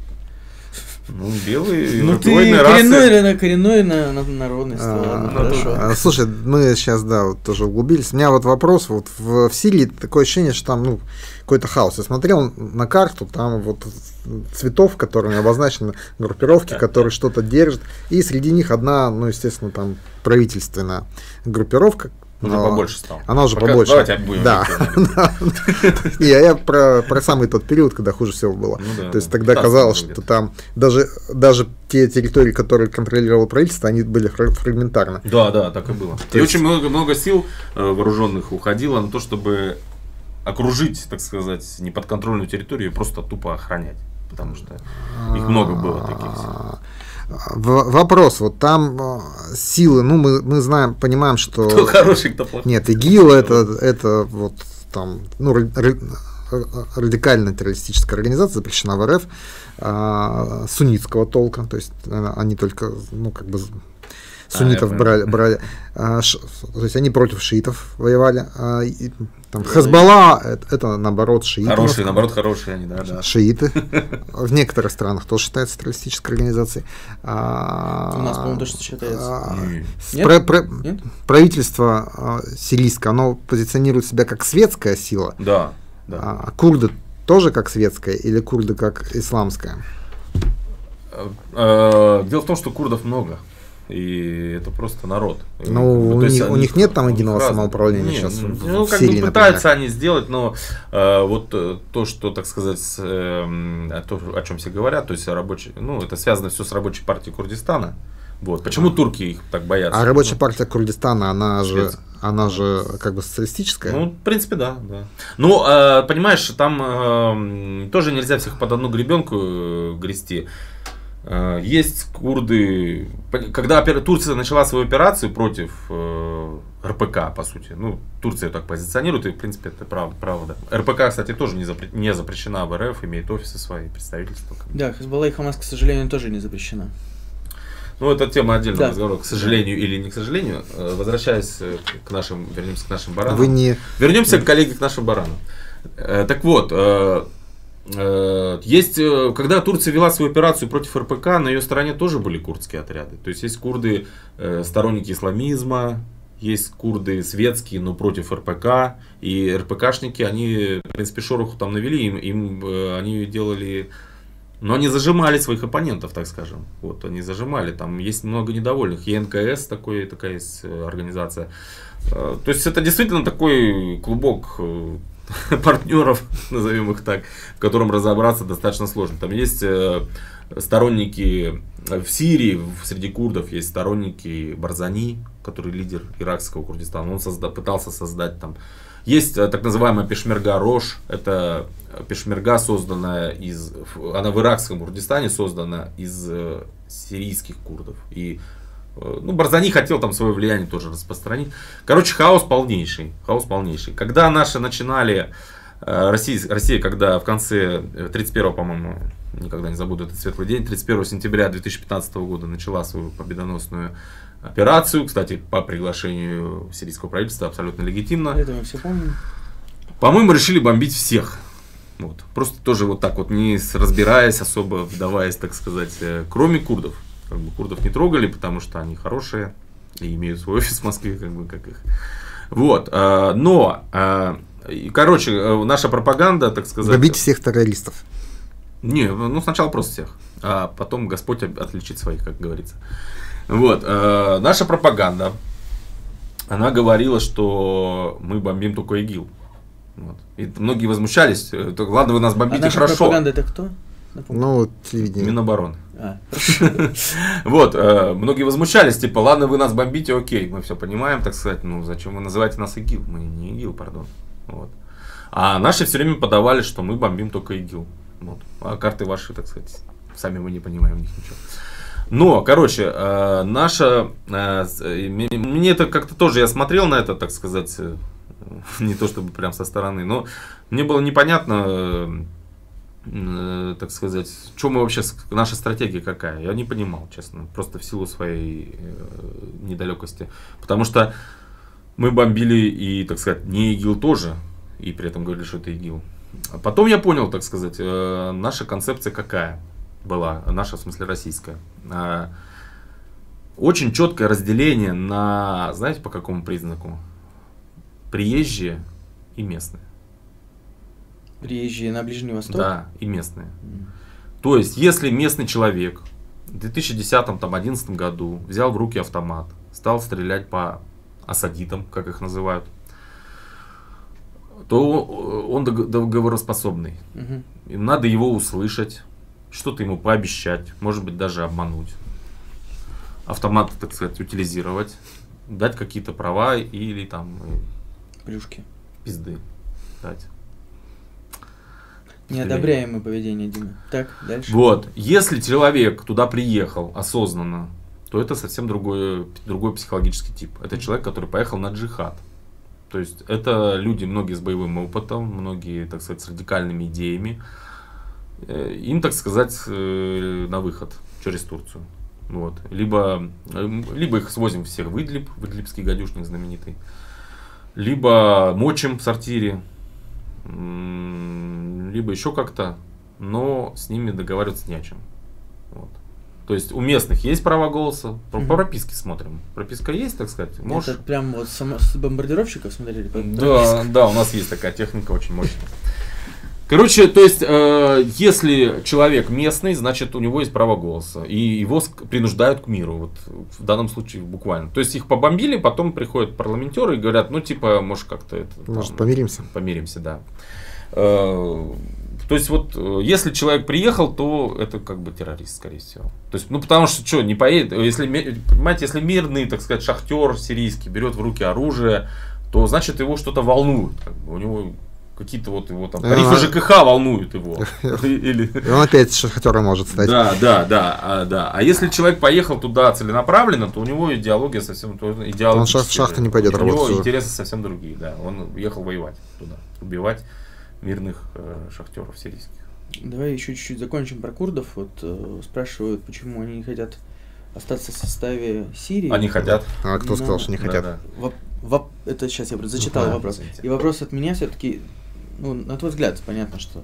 Ну, белый, Ну ты расы. коренной, или на коренной на, на народности, А, ладно, ну, хорошо. а, Слушай, мы сейчас, да, вот тоже углубились. У меня вот вопрос, вот в, в Сирии такое ощущение, что там, ну, какой-то хаос. Я смотрел на карту, там вот цветов, которыми обозначены группировки, которые что-то держат, и среди них одна, ну, естественно, там правительственная группировка. Уже но побольше стал. Она уже Пока- побольше. Давайте будем Да. Не, я про, про самый тот период, когда хуже всего было. Ну да, То есть да. тогда 15 казалось, что там даже, даже те территории, которые контролировало правительство, они были фра- фрагментарны. Да, да, так и было. То и есть- очень много, много сил э, вооруженных уходило на то, чтобы окружить, так сказать, неподконтрольную территорию и просто тупо охранять. Потому что их много было таких. Вопрос, вот там а, силы, ну мы, мы знаем, понимаем, что... Кто хороший, кто плохой. Нет, ИГИЛ это, это вот там, ну, ра- радикальная террористическая организация, запрещена в РФ, а, суннитского толка, то есть э, они только, ну, как бы А, суннитов я брали, брали а, ш- то есть они против шиитов воевали, а, и, там, Хезбалла это, это, наоборот шииты. Хорошие, наоборот, хорошие они, да, да. Шииты. В некоторых странах тоже считается террористической организацией. А, У нас, по-моему, тоже считается. а, Нет? про- про- Нет? правительство а, сирийское, оно позиционирует себя как светская сила, Да, да. а курды тоже как светская или курды как исламская? Э, Дело в том, что курдов много. И это просто народ. Ну, у то есть них- у них нет там у единого разные. самоуправления Не, сейчас ну, в- Ну, в как Сирии, бы например. пытаются они сделать, но э, вот э, то, что, так сказать, эм, то, о чем все говорят, то есть рабочий, ну, это связано все с рабочей партией Курдистана. Вот. Почему турки их так боятся? А рабочая Ну, партия Курдистана, она же, Швеция. она же как бы социалистическая. Ну, в принципе, да, да. Ну, э, понимаешь, там э, тоже нельзя всех под одну гребенку э, грести. Э, есть курды. Когда Турция начала свою операцию против э, РПК, по сути, ну, Турция так позиционирует, и, в принципе, это прав- правда. РПК, кстати, тоже не, запре- не запрещена в РФ, имеет офисы свои, представительства. Да, Хезбалла и Хамас, к сожалению, тоже не запрещена. Ну, это тема отдельного Да. разговора, к сожалению или не к сожалению. Э, Возвращаясь к нашим, вернемся к нашим баранам. Вы не... Вернемся, коллеги, к нашим баранам. Так вот, есть, э, когда Турция вела свою операцию против РПК, на ее стороне тоже были курдские отряды. То есть есть курды, э, сторонники исламизма, есть курды светские, но против РПК. И РПКшники, они, в принципе, шороху там навели, им, им, э, они делали... Но они зажимали своих оппонентов, так скажем. Вот, они зажимали. Там есть много недовольных. ЕНКС такой, такая есть э, организация. Э, То есть это действительно такой клубок э, партнеров, назовем их так, в котором разобраться достаточно сложно. Там есть э, сторонники э, в Сирии, среди курдов есть сторонники Барзани, который лидер иракского Курдистана. Он созда- пытался создать там. Есть э, так называемая Пешмерга Рош. Это Пешмерга, созданная из... Она в иракском Курдистане создана из сирийских курдов. И ну, Барзани хотел там свое влияние тоже распространить. Короче, хаос полнейший. Хаос полнейший. Когда наши начинали, э, Россия, Россия когда в конце э, 31 по-моему, никогда не забуду этот светлый день, 31 сентября 2015 года начала свою победоносную операцию, кстати, по приглашению сирийского правительства, абсолютно легитимно. Это мы все помним. По-моему, решили бомбить всех. Вот. Просто тоже вот так вот, не разбираясь особо, вдаваясь, так сказать, э, кроме курдов. Как бы курдов не трогали, потому что они хорошие и имеют свой офис в Москве, как бы как их. Вот. э, Но, э, короче, э, наша пропаганда, так сказать... Добить всех террористов. Не, ну сначала просто всех, а потом Господь от- отличит своих, как говорится. Вот, э, наша пропаганда, она говорила, что мы бомбим только ИГИЛ. Вот. И многие возмущались, то, ладно, вы нас А бомбите наша хорошо. пропаганда это кто? Напомню. Ну, телевидение. Минобороны. А, Вот, э, многие возмущались, типа, ладно, вы нас бомбите, окей, мы все понимаем, так сказать, ну зачем вы называете нас ИГИЛ? Мы не ИГИЛ, пардон. Вот. А наши все время подавали, что мы бомбим только ИГИЛ. Вот. А карты ваши, так сказать, сами мы не понимаем них ничего. Но, короче, э, наша... э, мне это как-то тоже, я смотрел на это, так сказать, не то чтобы прям со стороны, но мне было непонятно, так сказать, что мы вообще, наша стратегия какая. Я не понимал, честно, просто в силу своей э, недалекости. Потому что мы бомбили и, так сказать, не ИГИЛ тоже, и при этом говорили, что это ИГИЛ. А потом я понял, так сказать, э, наша концепция какая была, наша, в смысле, российская. А, Очень четкое разделение на, знаете, по какому признаку? Приезжие и местные. Приезжие на Ближний Восток. Да, и местные. М. То есть, если местный человек в 2010-2011 году взял в руки автомат, стал стрелять по осадитам, как их называют, то он дог- договороспособный. Мгм. И надо его услышать, что-то ему пообещать, может быть, даже обмануть. Автомат, так сказать, утилизировать, дать какие-то права или там э, Плюшки. пизды дать. Неодобряемое поведение, Дима. Так, дальше. Вот. Если человек туда приехал осознанно, то это совсем другой, другой психологический тип. Это человек, который поехал на джихад. То есть это люди, многие с боевым опытом, многие, так сказать, с радикальными идеями. Э, им, так сказать, э, на выход через Турцию. Вот. Либо, э, либо их свозим всех в Идлиб, в Идлибский гадюшник знаменитый. Либо мочим в сортире, либо еще как-то, но с ними договариваться не о чем. Вот. То есть у местных есть право голоса, по угу. прописке смотрим. Прописка есть, так сказать. Можешь... Это прям вот само, с бомбардировщиков смотрели? Да, да, у нас есть такая техника очень мощная. Короче, то есть, э, если человек местный, значит, у него есть право голоса. И его принуждают к миру. Вот в данном случае буквально. То есть, их побомбили, потом приходят парламентеры и говорят, ну, типа, может, как-то это... Может, там, помиримся? Помиримся, да. Э, то есть, вот, э, если человек приехал, то это как бы террорист, скорее всего. То есть, ну, потому что, что, не поедет, если, понимаете, если мирный, так сказать, шахтер сирийский берет в руки оружие, то, значит, его что-то волнует. Как бы, у него какие-то вот его там тарифы ЖКХ волнуют его. Или... И он опять шахтером может стать. Да, да, да, а, да. А если человек поехал туда целенаправленно, то у него идеология совсем идеология. Он в шахту не пойдет работать. У него интересы совсем другие, да. Он ехал воевать туда, убивать мирных э, шахтеров сирийских. Давай еще чуть-чуть закончим про курдов. Вот э, спрашивают, почему они не хотят остаться в составе Сирии. Они хотят. А кто сказал, что не хотят? Да, да. Воп, это сейчас я зачитал ну, вопрос. И вопрос от меня все-таки, ну, на твой взгляд, понятно, что,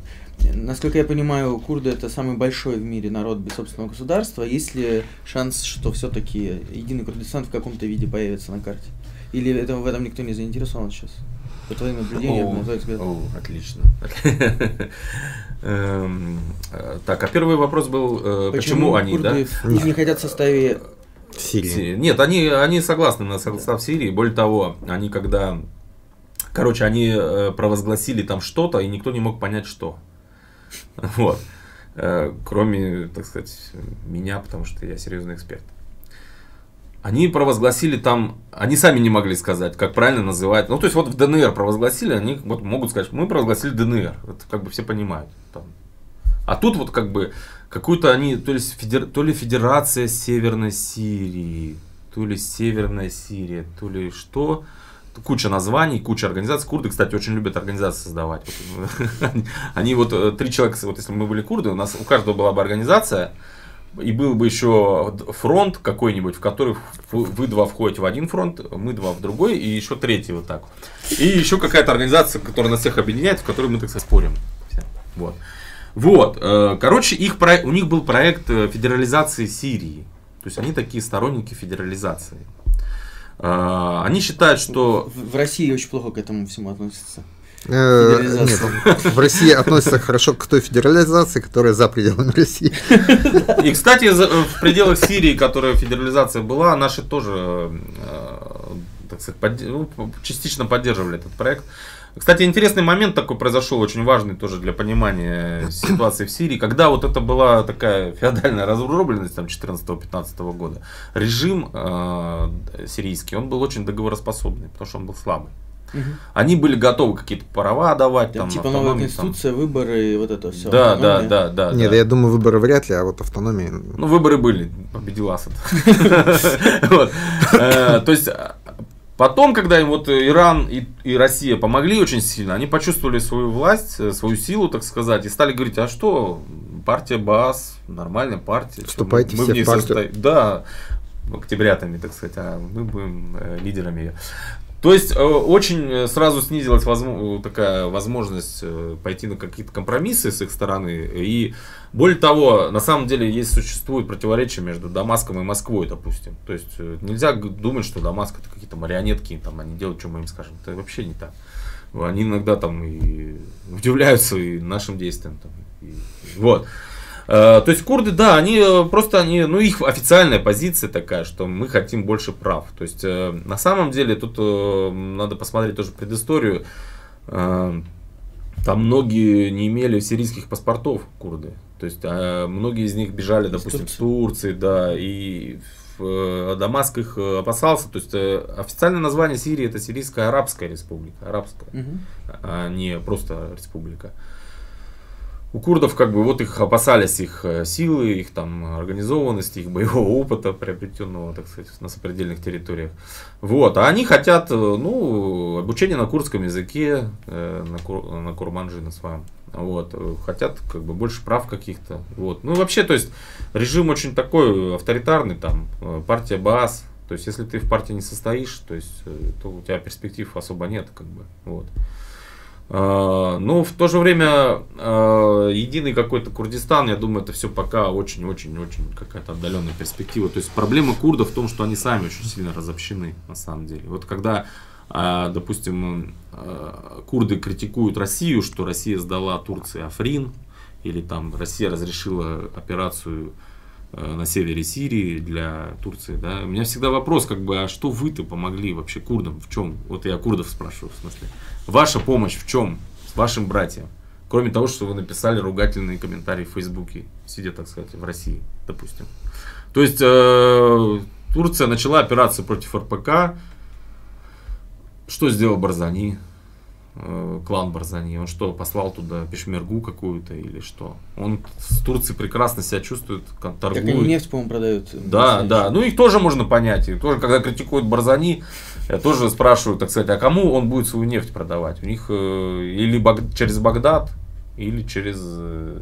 насколько я понимаю, курды это самый большой в мире народ без собственного государства. Есть ли шанс, что все-таки единый Курдистан в каком-то виде появится на карте? Или это, в этом никто не заинтересован сейчас? По твоим наблюдениям, на твой взгляд. О, отлично. Эм, так, а первый вопрос был, э, почему они, да? не хотят в составе Сирии. Нет, они, они согласны на состав Сирии. Более того, они когда Короче, они э, провозгласили там что-то, и никто не мог понять, что. Вот. Э, кроме, так сказать, меня, потому что я серьезный эксперт. Они провозгласили там, они сами не могли сказать, как правильно называть. Ну, то есть, вот в ДНР провозгласили, они вот могут сказать, мы провозгласили ДНР. Это как бы все понимают. Там. А тут вот как бы какую-то они, то ли, федер, то ли Федерация Северной Сирии, то ли Северная Сирия, то ли что куча названий, куча организаций. Курды, кстати, очень любят организации создавать. Они вот э, три человека, вот если бы мы были курды, у нас у каждого была бы организация, и был бы еще фронт какой-нибудь, в который вы два входите в один фронт, мы два в другой, и еще третий вот так. И еще какая-то организация, которая нас всех объединяет, в которой мы, так сказать, спорим. Вот. Вот. Э, короче, их, у них был проект э, федерализации Сирии. То есть они такие сторонники федерализации. А, они считают, что... В, в России очень плохо к этому всему относятся. Э, нет, в России относятся хорошо к той федерализации, которая за пределами России. И, кстати, в пределах Сирии, которая федерализация была, наши тоже, э, так сказать, ну, частично поддерживали этот проект. Кстати, интересный момент такой произошел, очень важный тоже для понимания ситуации в Сирии. Когда вот это была такая феодальная разрубленность там 14-15 года, режим э, сирийский, он был очень договороспособный, потому что он был слабый. Угу. Они были готовы какие-то права давать. Там, типа новая конституция, там. выборы и вот это все. Да, да, да, да. Нет, да. я думаю, выборы вряд ли, а вот автономия. Ну, выборы были, победил Асад. Э, то есть Потом, когда им вот Иран и, и Россия помогли очень сильно, они почувствовали свою власть, э, свою силу, так сказать, и стали говорить, а что, партия БАС, нормальная партия. Вступайте мы, мы в партию. Состо... Да, октябрятами, так сказать, а мы будем э, лидерами ее. То есть э, очень э, сразу снизилась возможно, такая возможность пойти на какие-то компромиссы с их стороны. И более того, на самом деле есть существует противоречие между Дамаском и Москвой, допустим. То есть э, нельзя думать, что Дамаск это какие-то марионетки, там они делают, что мы им скажем. Это вообще не так. Они иногда там и удивляются и нашим действиям. Там, и, вот. Э, то есть курды, да, они э, просто, они, ну их официальная позиция такая, что мы хотим больше прав. То есть на самом деле тут надо посмотреть тоже предысторию. Там многие не имели сирийских паспортов, курды. То есть а, многие из них бежали, допустим, Турции. с Турции, да, и в, э, Дамаск их э, опасался. То есть э, официальное название Сирии это Сирийская Арабская Республика, арабская, угу. а не просто республика. У курдов как бы вот их опасались их э, силы, их там организованности, их боевого опыта, приобретенного, так сказать, на сопредельных территориях. Вот, а они хотят, э, ну, обучение на курдском языке, э, на, кур, на курманжи на своем. Вот, хотят как бы больше прав каких-то. Вот. Ну, вообще, то есть, режим очень такой авторитарный, там, партия БАС. То есть, если ты в партии не состоишь, то есть, то у тебя перспектив особо нет, как бы. Вот. А, но в то же время а, единый какой-то Курдистан, я думаю, это все пока очень-очень-очень какая-то отдаленная перспектива. То есть проблема курдов в том, что они сами очень сильно разобщены на самом деле. Вот когда, а, допустим, курды критикуют Россию, что Россия сдала Турции Африн, или там Россия разрешила операцию на севере Сирии для Турции, да, у меня всегда вопрос, как бы, а что вы-то помогли вообще курдам, в чем? Вот я курдов спрашиваю, в смысле. Ваша помощь в чем? С вашим братьям. Кроме того, что вы написали ругательные комментарии в Фейсбуке, сидя, так сказать, в России, допустим. То есть э, Турция начала операцию против РПК. Что сделал Барзани? Э, клан Барзани. Он что, послал туда пешмергу какую-то или что? Он с Турции прекрасно себя чувствует, торгует. Так они нефть, по-моему, продают. Да, да. Ну их тоже можно понять. И тоже, когда критикуют Барзани, я тоже спрашиваю, так сказать, а кому он будет свою нефть продавать? У них э, или баг, через Багдад, или через э,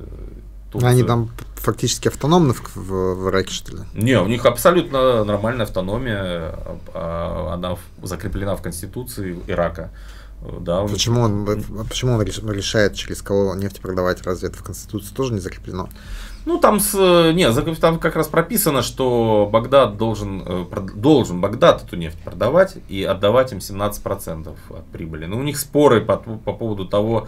Турцию. Они там фактически автономны в, в, в Ираке, что ли? Не, у них абсолютно нормальная автономия. А, она закреплена в Конституции Ирака. Да, он... почему, он, почему он решает, через кого нефть продавать? Разве это в Конституции тоже не закреплено? Ну, там, с, не, там как раз прописано, что Багдад должен, э, должен Багдад эту нефть продавать и отдавать им 17% от прибыли. Но у них споры по, по поводу того,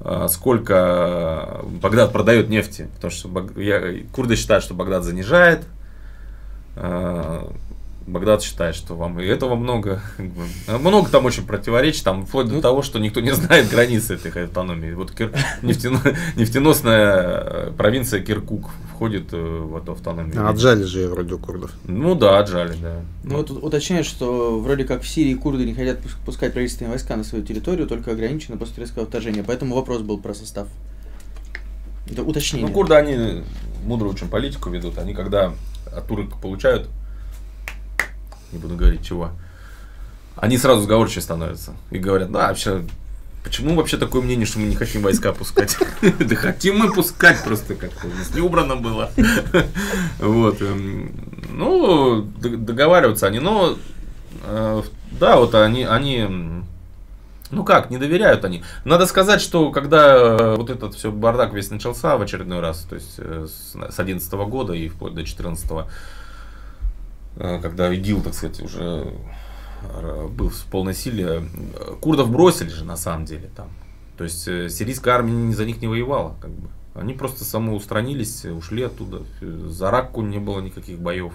э, сколько Багдад продает нефти. Потому что я, курды считают, что Багдад занижает э, Багдад считает, что вам и этого много. Много там очень противоречий, там вплоть до ну, того, что никто не знает границы этой автономии. Вот Кир... нефтяно... нефтеносная провинция Киркук входит э, в эту автономию. А отжали же ее вроде у курдов. Ну да, отжали, да. Ну вот уточняют, что вроде как в Сирии курды не хотят пускать правительственные войска на свою территорию, только ограничены после турецкого вторжения. Поэтому вопрос был про состав. Это уточнение. Ну, курды, они мудрую очень политику ведут. Они когда от турок получают не буду говорить чего, они сразу сговорчивее становятся и говорят, да, вообще, почему вообще такое мнение, что мы не хотим войска пускать? Да хотим мы пускать просто как-то, у нас не убрано было. Вот. Эм, ну, договариваются они, но э, да, вот они, они ну как, не доверяют они. Надо сказать, что когда э, вот этот все бардак весь начался в очередной раз, то есть э, с 11 года и вплоть до 14 Э, когда ИГИЛ, так сказать, уже э, был в полной силе, курдов бросили же на самом деле там. То есть э, сирийская армия за них не воевала, как бы. Они просто самоустранились, ушли оттуда. За Ракку не было никаких боев.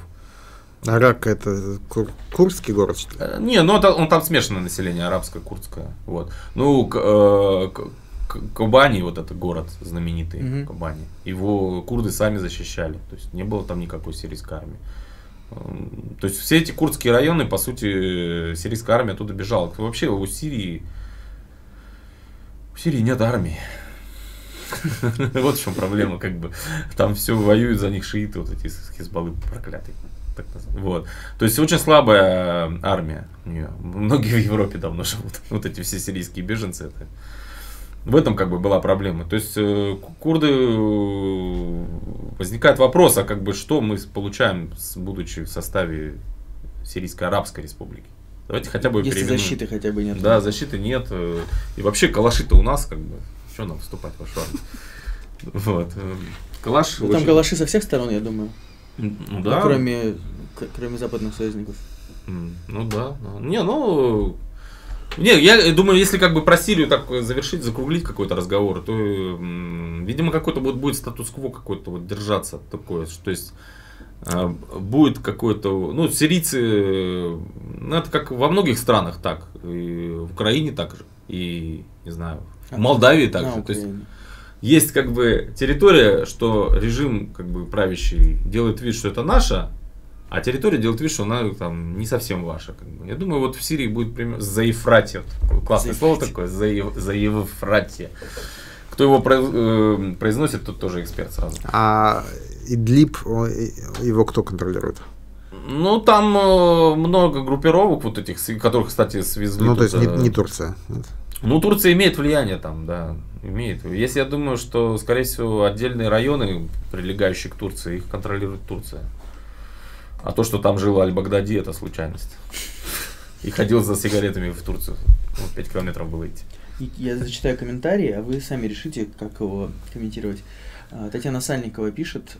А Ракка это кур- курдский город? Что ли? Не, ну это, он там смешанное население, арабское, курдское. Вот. Ну, к, э, к, Кобани, вот этот город знаменитый, угу. Кобани, его курды сами защищали. То есть не было там никакой сирийской армии. То есть все эти курдские районы, по сути, сирийская армия оттуда бежала. Вообще у Сирии, у Сирии нет армии. Вот в чем проблема, как бы. Там все воюют за них шииты, вот эти хизбаллы проклятые. Так вот. То есть очень слабая армия у нее. Многие в Европе давно живут. Вот эти все сирийские беженцы. Это в этом как бы была проблема. То есть э, курды э, возникает вопрос, а как бы что мы получаем, будучи в составе Сирийской Арабской Республики? Давайте хотя бы Если защиты хотя бы нет. Да, защиты нет. Э, и вообще калаши-то у нас, как бы, что нам вступать в вашу армию? Вот. Калаш. Ну, там калаши со всех сторон, я думаю. Ну да. Кроме, кроме западных союзников. Ну да. Не, ну не, я думаю, если как бы про Сирию так завершить, закруглить какой-то разговор, то, видимо, какой-то будет, будет статус-кво какой-то вот держаться такое, то есть а, будет какой-то, ну, сирийцы, ну, это как во многих странах так, и в Украине так же, и, не знаю, в Молдавии так же, то есть есть как бы территория, что режим как бы правящий делает вид, что это наша, а территория делает вид, что она там не совсем ваша. Как бы. Я думаю, вот в Сирии будет пример Заефратия. Классное слово такое, Заефратия. кто его про- э, произносит, тот тоже эксперт сразу. А Идлиб, его кто контролирует? Ну, там э, много группировок вот этих, которых, кстати, свезли. Ну, то есть не, туда. не Турция. нет? Ну, Турция имеет влияние там, да, имеет. Если я думаю, что, скорее всего, отдельные районы, прилегающие к Турции, их контролирует Турция. А то, что там жил Аль-Багдади, это случайность. И ходил за сигаретами в Турцию. Вот 5 километров было идти. Я зачитаю комментарии, а вы сами решите, как его комментировать. А, Татьяна Сальникова пишет,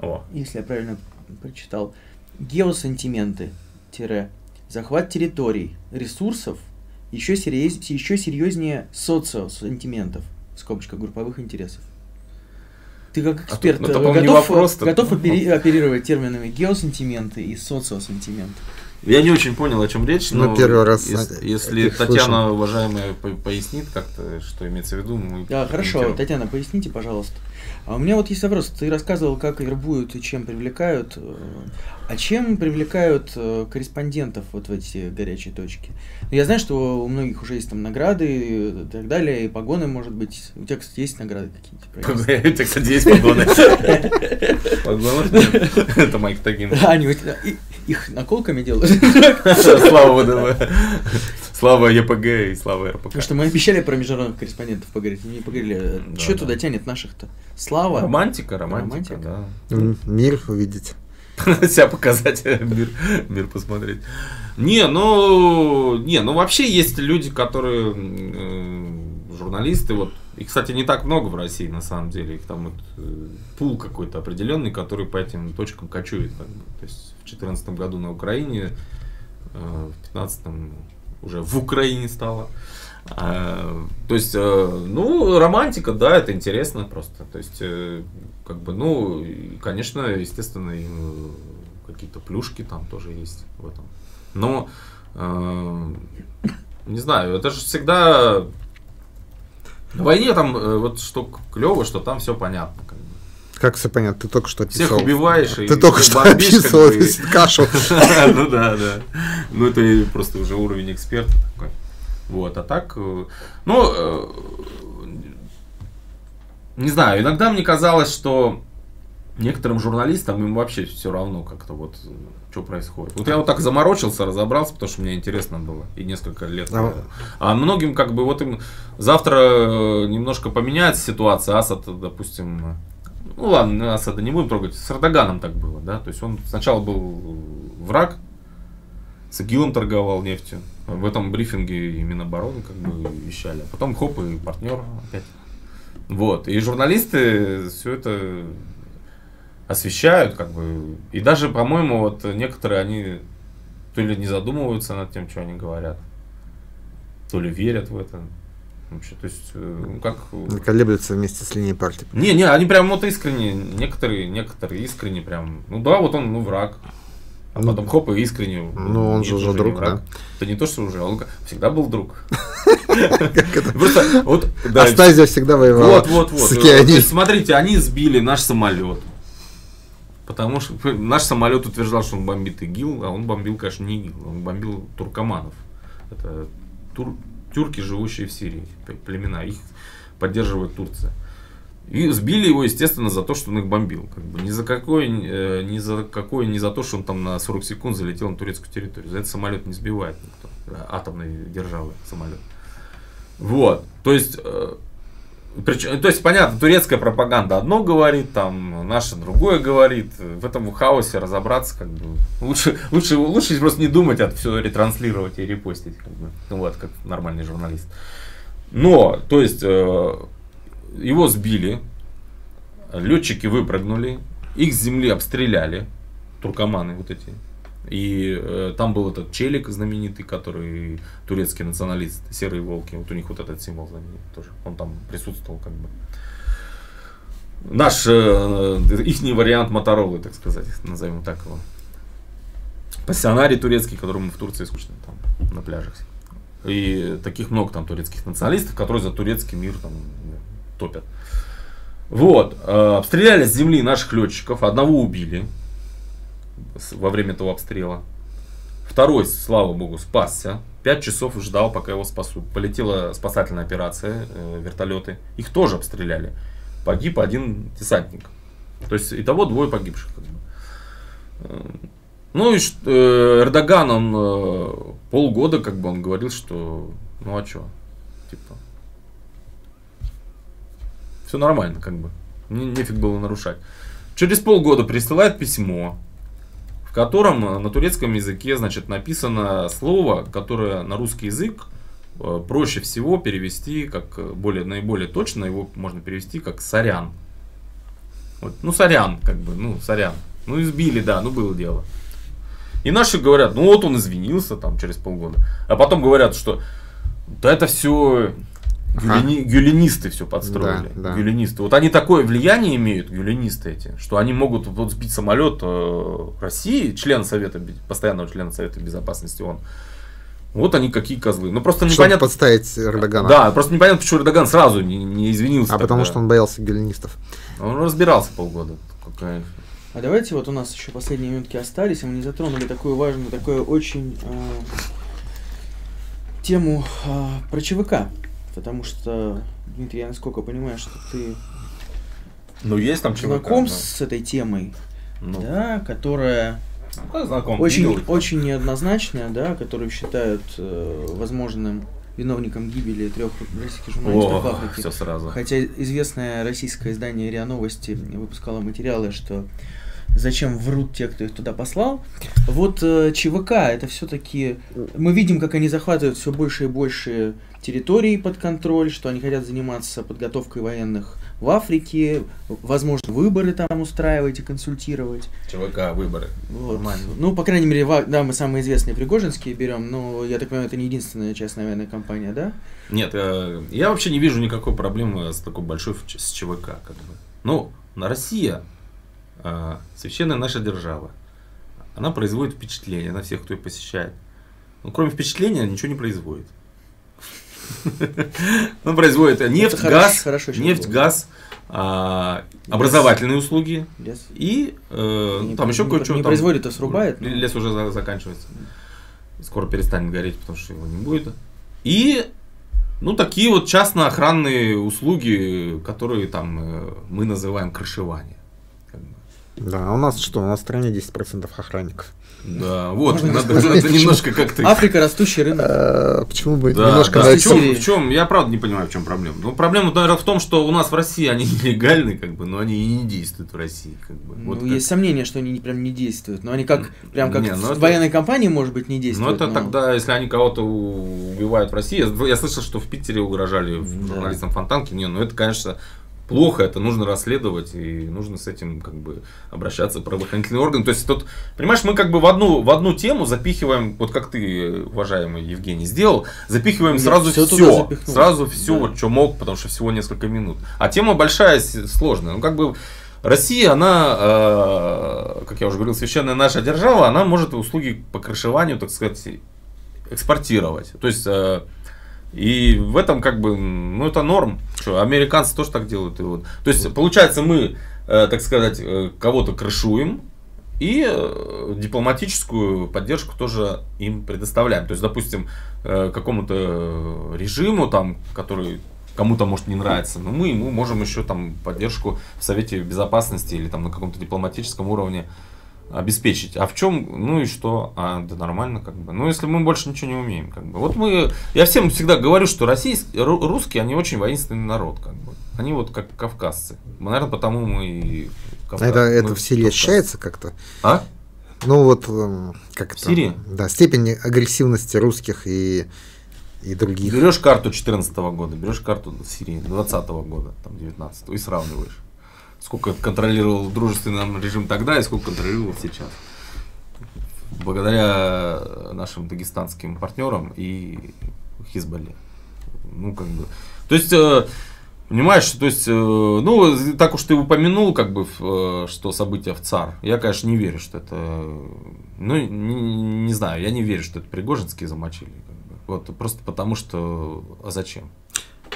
О, если я правильно прочитал, геосантименты, тире, захват территорий, ресурсов, еще, серьез, еще серьезнее социосантиментов, в скобочках групповых интересов. Ты как А эксперт тут- ну, э, готов, вопрос-то. готов опери- оперировать терминами геосантименты и социосантименты? Я не очень понял, о чем речь, Ну, но первый раз если их Татьяна, слышал. уважаемая, по- пояснит как-то, что имеется в виду, мы Да, хорошо, прокомментируем. Татьяна, поясните, пожалуйста. А у меня вот есть вопрос. Ты рассказывал, как вербуют и чем привлекают. э, А чем привлекают э, корреспондентов вот в эти горячие точки? Ну, Я знаю, что у многих уже есть там награды и так далее, и погоны, может быть. У тебя, кстати, есть награды них? У тебя, кстати, есть погоны. Погоны? Это Майк Тагин. А, они их наколками делают? Слава ВДВ. Слава ЕПГ и слава РПК. Потому что мы обещали про международных корреспондентов поговорить, не поговорили. Да, Что да. туда тянет наших-то? Слава? Романтика, романтика, Романтика. да. Мир увидеть. Себя показать, мир, мир посмотреть. Не, ну, не, ну вообще есть люди, которые э, журналисты, вот, и, кстати, не так много в России, на самом деле, их там вот, э, пул какой-то определенный, который по этим точкам кочует. как бы. То есть в 2014 году на Украине, э, в 2015 уже в Украине стало. А, То есть, э, ну, романтика, да, это интересно просто. То есть, э, как бы, ну, конечно, естественно, и, э, какие-то плюшки там тоже есть в этом. Но, э, не знаю, это же всегда... На войне там, э, вот что клево, что там все понятно. как все понятно, ты только что Всех описал. убиваешь и Ты только что бомбишь, как бы, кашу. Ну да, да. Ну это просто уже уровень эксперта такой. Вот, а так, э, ну, э, не знаю, иногда мне казалось, что некоторым журналистам им вообще все равно как-то вот, что происходит. Вот я вот так заморочился, разобрался, потому что мне интересно было. И несколько лет. А- А многим как бы вот им завтра э, немножко поменяется ситуация. Асад, допустим, ну ладно, Асада не будем трогать. С Эрдоганом так было, да. То есть он сначала был враг, с ИГИЛом торговал нефтью. В этом брифинге и Минобороны как бы вещали. А потом хоп, и партнер опять. Вот. И журналисты все это освещают, как бы. И даже, по-моему, вот некоторые они то ли не задумываются над тем, что они говорят, то ли верят в это. Вообще, то есть, э, ну, как... Колеблется вместе с линией партии. Не, не, они прям вот искренне, некоторые, некоторые искренне прям, ну да, вот он, ну, враг. А Ну, потом хоп, и искренне. ну, он же уже друг, да. Это не то, что уже, он всегда был друг. Просто, вот, Астазия всегда воевала вот, вот, вот. смотрите, они сбили наш самолет. Потому что наш самолет утверждал, что он бомбит ИГИЛ, а он бомбил, конечно, не ИГИЛ, он бомбил туркоманов. Это тур- тюрки, живущие в Сирии, племена, их поддерживает Турция. И сбили его, естественно, за то, что он их бомбил. Как бы ни за какое, э, ни за какое, не за то, что он там на 40 секунд залетел на турецкую территорию. За это самолет не сбивает никто. Атомной державы самолет. Вот. То есть, э, причем, то есть, понятно, турецкая пропаганда одно говорит, там, наша другое говорит. В этом хаосе разобраться, как бы, лучше, лучше, лучше просто не думать, а все ретранслировать и репостить, как бы, ну, вот, как нормальный журналист. Но, то есть, э, его сбили, летчики выпрыгнули, их с земли обстреляли, туркоманы вот эти. И э, там был этот челик знаменитый, который турецкий националист, серые волки. Вот у них вот этот символ знаменитый тоже. Он там присутствовал как бы. Наш, э, ихний вариант Моторолы, так сказать, назовем так его. Пассионарий турецкий, которому в Турции скучно там на пляжах. И таких много там турецких националистов, которые за турецкий мир там топят. Вот, э, обстреляли с земли наших летчиков, одного убили во время этого обстрела. Второй, слава богу, спасся. Пять часов ждал, пока его спасут. Полетела спасательная операция, э, вертолеты. Их тоже обстреляли. Погиб один десантник. То есть, итого двое погибших. Как бы. Э, Ну и э, Эрдоган, он э, полгода, как бы, он говорил, что, ну а что, типа, все нормально, как бы, Не- нефиг было нарушать. Через полгода присылает письмо, в котором э, на турецком языке, значит, написано слово, которое на русский язык э, проще всего перевести, как э, более, наиболее точно его можно перевести как сорян. Вот, ну, сорян, как бы, ну, сорян. Ну, избили, да, ну, было дело. И наши говорят, ну, вот он извинился там через полгода. А потом говорят, что да это все Ага. гюленисты все подстроили. Да, да. Гюленисты. Вот они такое влияние имеют, гюленисты эти, что они могут вот сбить самолет э, России, член Совета, постоянного члена Совета Безопасности ООН. Вот они какие козлы. Ну просто Чтобы непонятно. подставить Эрдогана. Да, просто непонятно, почему Эрдоган сразу не, не извинился. А потому тогда. что он боялся гюленистов. Он разбирался полгода. Какая- А давайте вот у нас еще последние минутки остались, и мы не затронули такую важную, такую очень э, тему э, про ЧВК. Потому что, Дмитрий, я насколько понимаю, что ты Ну, есть там ЧВК. знаком да. с этой темой, Ну, да, которая да, знаком. очень, видел. очень неоднозначная, да, которую считают э, возможным виновником гибели трех российских журналистов в О, Африке. все сразу. Хотя известное российское издание РИА Новости выпускало материалы, что зачем врут те, кто их туда послал. Вот э, ЧВК это все-таки мы видим, как они захватывают все больше и больше территорий под контроль, что они хотят заниматься подготовкой военных в Африке, возможно, выборы там устраивать и консультировать. ЧВК, выборы. Вот. Нормально. Ну, по крайней мере, да, мы самые известные Пригожинские берем, но я так понимаю, это не единственная частная военная компания, да? Нет, э, я вообще не вижу никакой проблемы с такой большой с ЧВК. Как бы. Ну, на Россия, э, священная наша держава, она производит впечатление на всех, кто ее посещает. Ну, кроме впечатления, ничего не производит. Он производит нефть, газ, нефть, газ, а, образовательные услуги Лес. и э, Не- там еще кое-что. не там- производит, а срубает, но- Лес уже за- заканчивается. Скоро перестанет гореть, потому что его не будет. И ну, такие вот частно-охранные услуги, которые там э, мы называем крышевание. Да, а у нас что? У нас в стране 10% охранников. Да, вот, Можно надо, надо немножко как-то... Африка растущий рынок. Э, Почему бы Да, немножко да. в, чем, в чем, я правда не понимаю, в чем проблема. Ну, проблема, наверное, в том, что у нас в России они нелегальны, как бы, но они и не действуют в России. Как бы. Ну, Вот как- есть сомнения, что они прям не действуют. Но они как, прям как Не, ну в это- военной компании, может быть, не Ну, действуют. это но- тогда, если они кого-то убивают в России. Я, я слышал, что в Питере угрожали Да. журналистам Фонтанки. Не, ну это, конечно, плохо, это нужно расследовать, и нужно с этим как бы обращаться в правоохранительные органы. То есть тут, понимаешь, мы как бы в одну, в одну тему запихиваем, вот как ты, уважаемый Евгений, сделал, запихиваем Я сразу все, запихнул. сразу все, Да. вот, что мог, потому что всего несколько минут. А тема большая, сложная. Ну, как бы Россия, она, э, как я уже говорил, священная наша держава, она может услуги по крышеванию, так сказать, экспортировать. То есть, э, и в этом как бы, ну это норм. Что, американцы тоже так делают. И вот. То есть, получается, мы, э, так сказать, э, кого-то крышуем, и э, дипломатическую поддержку тоже им предоставляем. То есть, допустим, э, какому-то режиму, там, который кому-то может не нравится, но мы ему можем еще там поддержку в Совете Безопасности или там на каком-то дипломатическом уровне обеспечить. А в чем, ну и что? А, да нормально как бы. Ну, если мы больше ничего не умеем, как бы. Вот мы, я всем всегда говорю, что российские, ру- русские, они очень воинственный народ, как бы. Они вот как кавказцы. Наверное, потому мы и Кавказ- Это, это мы в Сирии ощущается как-то? А? Ну вот, эм, как В это? Сирии? Да, степень агрессивности русских и, и других. Берешь карту 14 года, берешь карту Сирии 20 года, там 19 и сравниваешь. Сколько контролировал дружественный нам режим тогда и сколько контролировал сейчас. Благодаря нашим дагестанским партнерам и Хизбалле. Ну, как бы. То есть, э, понимаешь, то есть, э, ну, так уж ты упомянул, как бы, э, что события в ЦАР. Я, конечно, не верю, что это, ну, не, не знаю, я не верю, что это Пригожинские замочили. Вот, просто потому что, а зачем?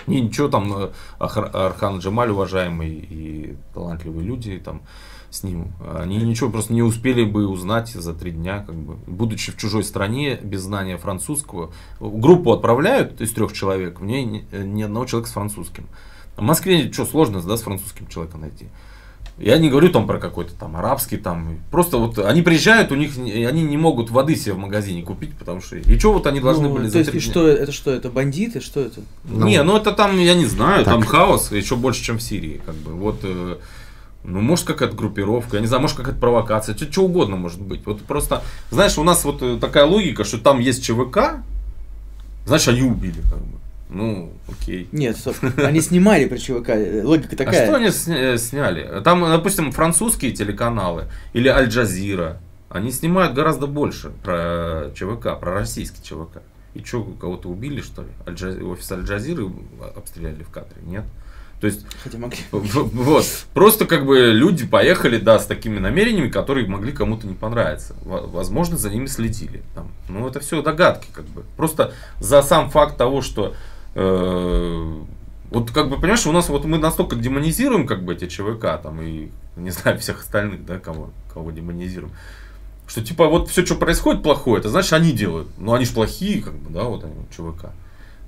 Не, ничего там, э, Архан Джамаль, уважаемый и талантливые люди, там, с ним. Они ничего просто не успели бы узнать за три дня, как бы, будучи в чужой стране, без знания французского. Группу отправляют из трех человек, в ней ни, ни одного человека с французским. В Москве что, сложно, да, с французским человеком найти? Я не говорю там про какой-то там арабский там. Просто вот они приезжают, у них они не могут воды себе в магазине купить, потому что и что вот они должны Ну, были то есть, и что это что это бандиты, что это? Ну, не, ну это там, я не знаю, так. там хаос еще больше, чем в Сирии, как бы. Вот, э, ну, может, какая-то группировка, я не знаю, может, какая-то провокация, что, угодно может быть. Вот просто, знаешь, у нас вот э, такая логика, что там есть ЧВК, значит, они убили, как бы. Ну, окей. Нет, стоп. Они снимали про ЧВК. Логика такая. А что они сня- сняли? Там, допустим, французские телеканалы или Аль-Джазира, они снимают гораздо больше про ЧВК, про российский ЧВК. И что, кого-то убили, что ли? Аль-Джаз- Офис Аль-Джазиры обстреляли в кадре? Нет? То есть, Хотя могли. вот, просто как бы люди поехали, да, с такими намерениями, которые могли кому-то не понравиться. Во- Возможно, за ними следили. Там. Ну, это все догадки, как бы. Просто за сам факт того, что э, вот как бы, понимаешь, у нас вот мы настолько демонизируем как бы эти ЧВК там и, не знаю, всех остальных, да, кого, кого демонизируем. Что типа вот все, что происходит плохое, это значит они делают. Ну они же плохие, как бы, да, вот они, ЧВК.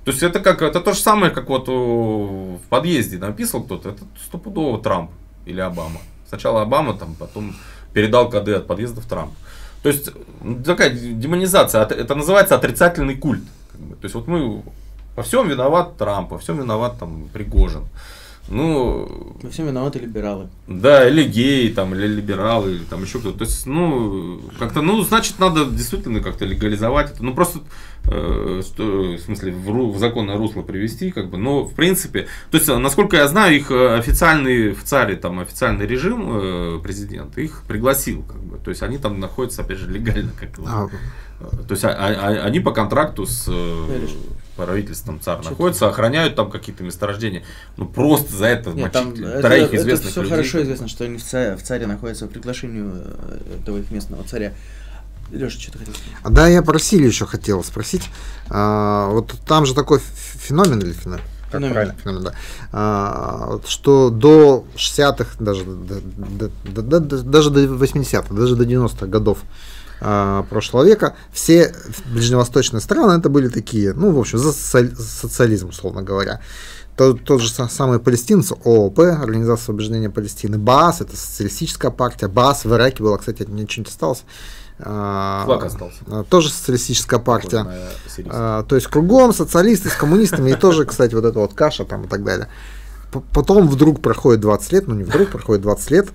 То есть это как, это то же самое, как вот в подъезде написал кто-то, это стопудово Трамп или Обама. Сначала Обама, там, потом передал коды от подъездов Трамп. То есть такая демонизация, это называется отрицательный культ. То есть вот мы во всем виноват Трамп, во всем виноват там Пригожин. Ну, Во всем виноваты либералы. да, или геи, там, или либералы, или там еще кто-то. То есть, ну, как-то, ну, значит, надо действительно как-то легализовать это. Ну, просто, э, что, в смысле, в, ру- в законное русло привести, как бы. Но, в принципе, то есть, насколько я знаю, их э, официальный в ЦАРе, там, официальный режим, э, президент, их пригласил, как бы. То есть, они там находятся, опять же, легально, как его. А, То есть, а- а- они по контракту с э? Правительством ЦАР Что-то- находятся, охраняют там какие-то месторождения. Ну, просто за это Нет, там это, троих это известных все людей. хорошо известно, что они в царе, в царе находятся по приглашению э, этого их местного царя. Леша, что ты хотел сказать? А, Да, я про Сирию еще хотел спросить. А, вот там же такой феномен или феномен? Как Феномен. правильно? Феномен, да. А, что до 60-х, даже до, до- до- до- до- даже до 80-х, даже до 90-х годов а, прошлого века, все ближневосточные страны это были такие, ну, в общем, за социализм, условно говоря. Тот, тот же са- самый палестинцы, ООП, Организация освобождения Палестины, БАС, это социалистическая партия, БАС в Ираке была, кстати, от нее не осталось. А, Флаг остался. а, Тоже социалистическая партия. А, то есть кругом социалисты с коммунистами и тоже, кстати, вот эта вот каша там и так далее. Потом вдруг проходит 20 лет, ну не вдруг, проходит 20 лет,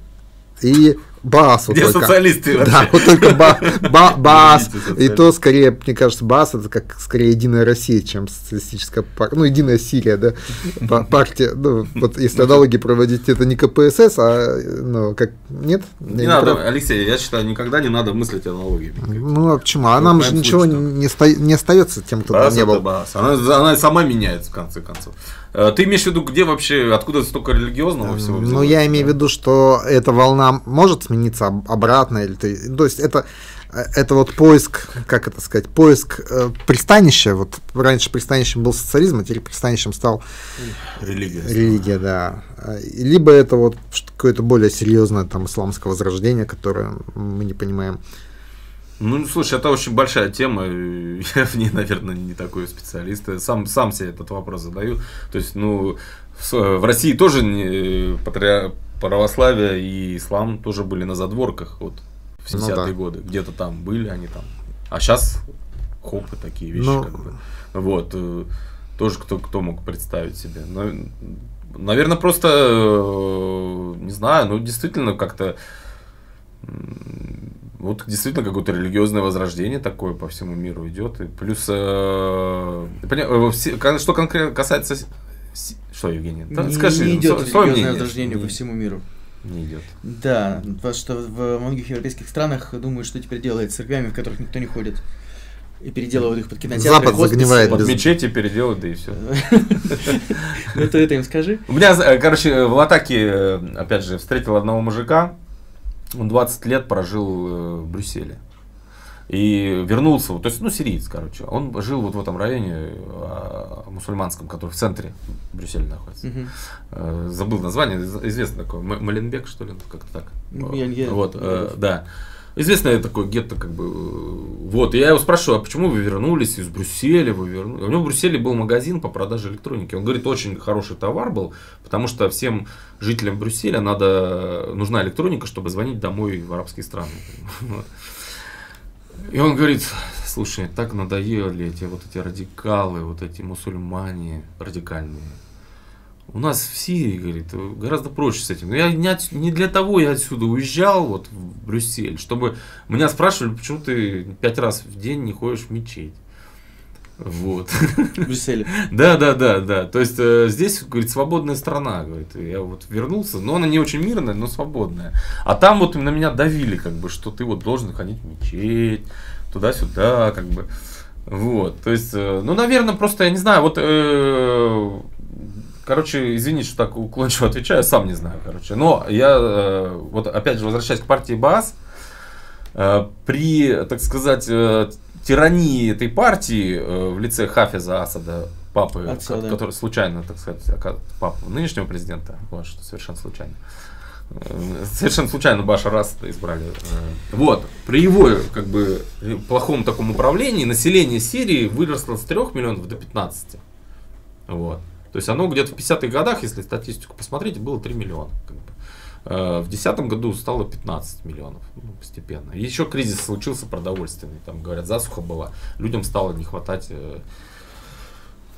и БАС вот Где только. социалисты Да, вообще? вот только ба, ба- БАС. И то, скорее, мне кажется, БАС это как скорее Единая Россия, чем социалистическая партия. Ну, Единая Сирия, да. Па- Партия, ну, вот если аналогии проводить, это не КПСС, а, ну, как, нет? Не надо, прав? Алексей, я считаю, никогда не надо мыслить аналогиями. Ну, а почему? А нам же ничего не, оста- не остается тем, кто там не был. бас. Она, она сама меняется, в конце концов. Э, Ты имеешь в виду, где вообще, откуда столько религиозного всего? Ну, я имею в виду, что эта волна может смениться об- обратно, или ты, то есть это э, это вот поиск, как это сказать, поиск э, пристанища. Вот раньше пристанищем был социализм, а теперь пристанищем стал Религия. религия, да. И Либо это вот какое-то более серьезное там исламское возрождение, которое мы не понимаем. Ну, слушай, это очень большая тема. Я в ней, наверное, не такой специалист. Сам, сам себе этот вопрос задаю. То есть, ну, в России тоже не- патри- православие и ислам тоже были на задворках вот в Ну 70-е да. годы. Где-то там были они там. А сейчас хопы такие вещи. Ну, как бы. Вот. э, Тоже кто, кто мог представить себе. Но, наверное, просто, э, не знаю, ну, действительно как-то вот действительно какое-то религиозное возрождение такое по всему миру идет. И плюс, э, э, что конкретно касается... Что, Евгений? Да, не, скажи, не идет сво- свое религиозное возрождение по всему миру. Не идет. Да, потому что в многих европейских странах думают, что теперь делать с церквями, в которых никто не ходит. И переделывают их под кинотеатры. Запад хосписы. загнивает Под без- мечети переделают, да и все. Ну ты это им скажи. У меня, э, короче, в Латаке, э, опять же, встретил одного мужика. Он 20 лет прожил э, в Брюсселе. И вернулся, то есть, ну, сириец, короче. Он жил вот в этом районе, а, мусульманском, который в центре Брюсселя находится. Э, Забыл название, из- известный такой, М- Маленбек, что ли, как-то так. Ну, я- я- вот, э, да. Известное такое гетто, как бы, э, вот, и я его спрашиваю, а почему вы вернулись из Брюсселя, вы вернулись? У него в Брюсселе был магазин по продаже электроники. Он говорит, очень хороший товар был, потому что всем жителям Брюсселя надо, нужна электроника, чтобы звонить домой в арабские страны. И он говорит, слушай, так надоели эти вот эти радикалы, вот эти мусульмане радикальные. У нас в Сирии, говорит, гораздо проще с этим. Но я не, от- не для того я отсюда уезжал вот в Брюссель, чтобы меня спрашивали, почему ты пять раз в день не ходишь в мечеть. Вот. В Брюсселе. Да, да, да, да. То есть э, здесь, говорит, свободная страна, говорит. Я вот вернулся, но она не очень мирная, но свободная. А там вот на меня давили, как бы, что ты вот должен ходить в мечеть, туда-сюда, как бы. Вот, то есть, э, ну, наверное, просто, я не знаю, вот, э, короче, извините, что так уклончиво отвечаю, сам не знаю, короче. Но я, э, вот, опять же, возвращаясь к партии БАС, при, так сказать, тирании этой партии э, в лице Хафиза Асада, папы, Отца, да. который случайно, так сказать, папы нынешнего президента, вот что совершенно случайно. Э, Совершенно случайно Башара Асада избрали. Э, Вот, при его как бы плохом таком управлении население Сирии выросло с 3 миллионов до 15. Вот. То есть оно где-то в 50-х годах, если статистику посмотреть, было 3 миллиона. как В 2010 году стало 15 миллионов ну, постепенно. Еще кризис случился продовольственный. Там, говорят, засуха была. Людям стало не хватать э,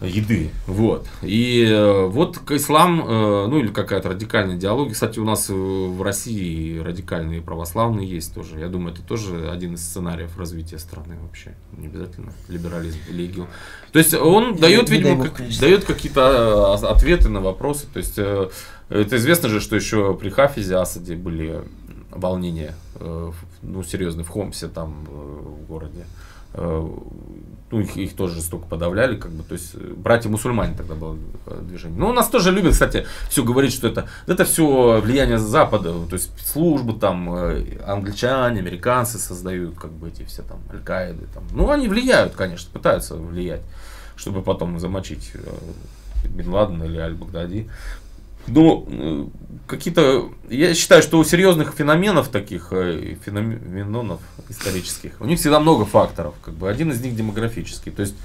еды. Вот. И э, вот к- ислам, э, ну или какая-то радикальная идеология. Кстати, у нас э, в России радикальные православные есть тоже. Я думаю, это тоже один из сценариев развития страны вообще. Не обязательно либерализм или ИГИЛ. То есть он дает, видимо, бог, как- дает какие-то э, ответы на вопросы. То есть э, это известно же, что еще при Хафизе Асаде были волнения, ну, серьезные, в Хомсе там, в городе. Э, Ну, их, их тоже жестоко подавляли, как бы, то есть, э, братья-мусульмане тогда было э, движение. Ну, у нас тоже любят, кстати, все говорить, что это, это все влияние Запада, то есть, службы там, англичане, американцы создают, как бы, эти все там, Аль-Каиды, там. Ну, они влияют, конечно, пытаются влиять, чтобы потом замочить Бен Ладена или Аль-Багдади. Ну, э, какие-то... Я считаю, что у серьезных феноменов таких, э, феноменонов исторических, у них всегда много факторов. Как бы один из них демографический. То есть,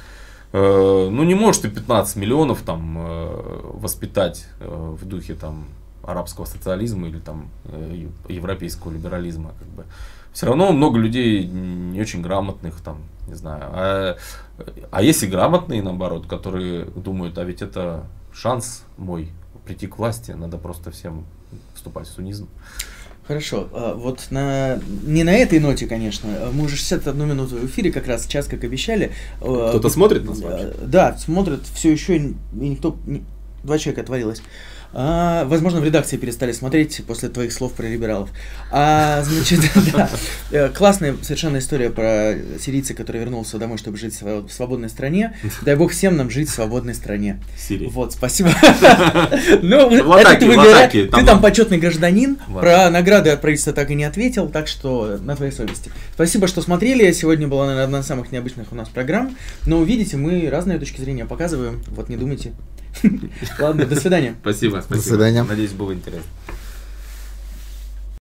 э, ну не можешь ты 15 миллионов там э, воспитать э, в духе там арабского социализма или там э, ев- европейского либерализма. Как бы. Все равно много людей не очень грамотных там, не знаю. А, а есть и грамотные, наоборот, которые думают, а ведь это шанс мой прийти к власти, надо просто всем вступать в суннизм. Хорошо, а, вот на не на этой ноте, конечно. а Мы уже 61 минуту в эфире, как раз час, как обещали. А, Кто-то смотрит нас вообще? Да, смотрят все еще, и никто, ни- два человека отворилось. А, возможно, в редакции перестали смотреть после твоих слов про либералов. А, значит, да. Э, Классная совершенно история про сирийца, который вернулся домой, чтобы жить в сво- в свободной стране. Дай бог всем нам жить в свободной стране. Сирии. Вот, спасибо. Ну, это ты выбираешь. Ты там- почетный гражданин. Про награды от правительства так и не ответил, так что на твоей совести. Спасибо, что смотрели. Сегодня была, наверное, одна из самых необычных у нас программ. Но увидите, мы разные точки зрения показываем. Вот не думайте. Ладно, до свидания. Спасибо, спасибо. свидания. Надеюсь, было интересно.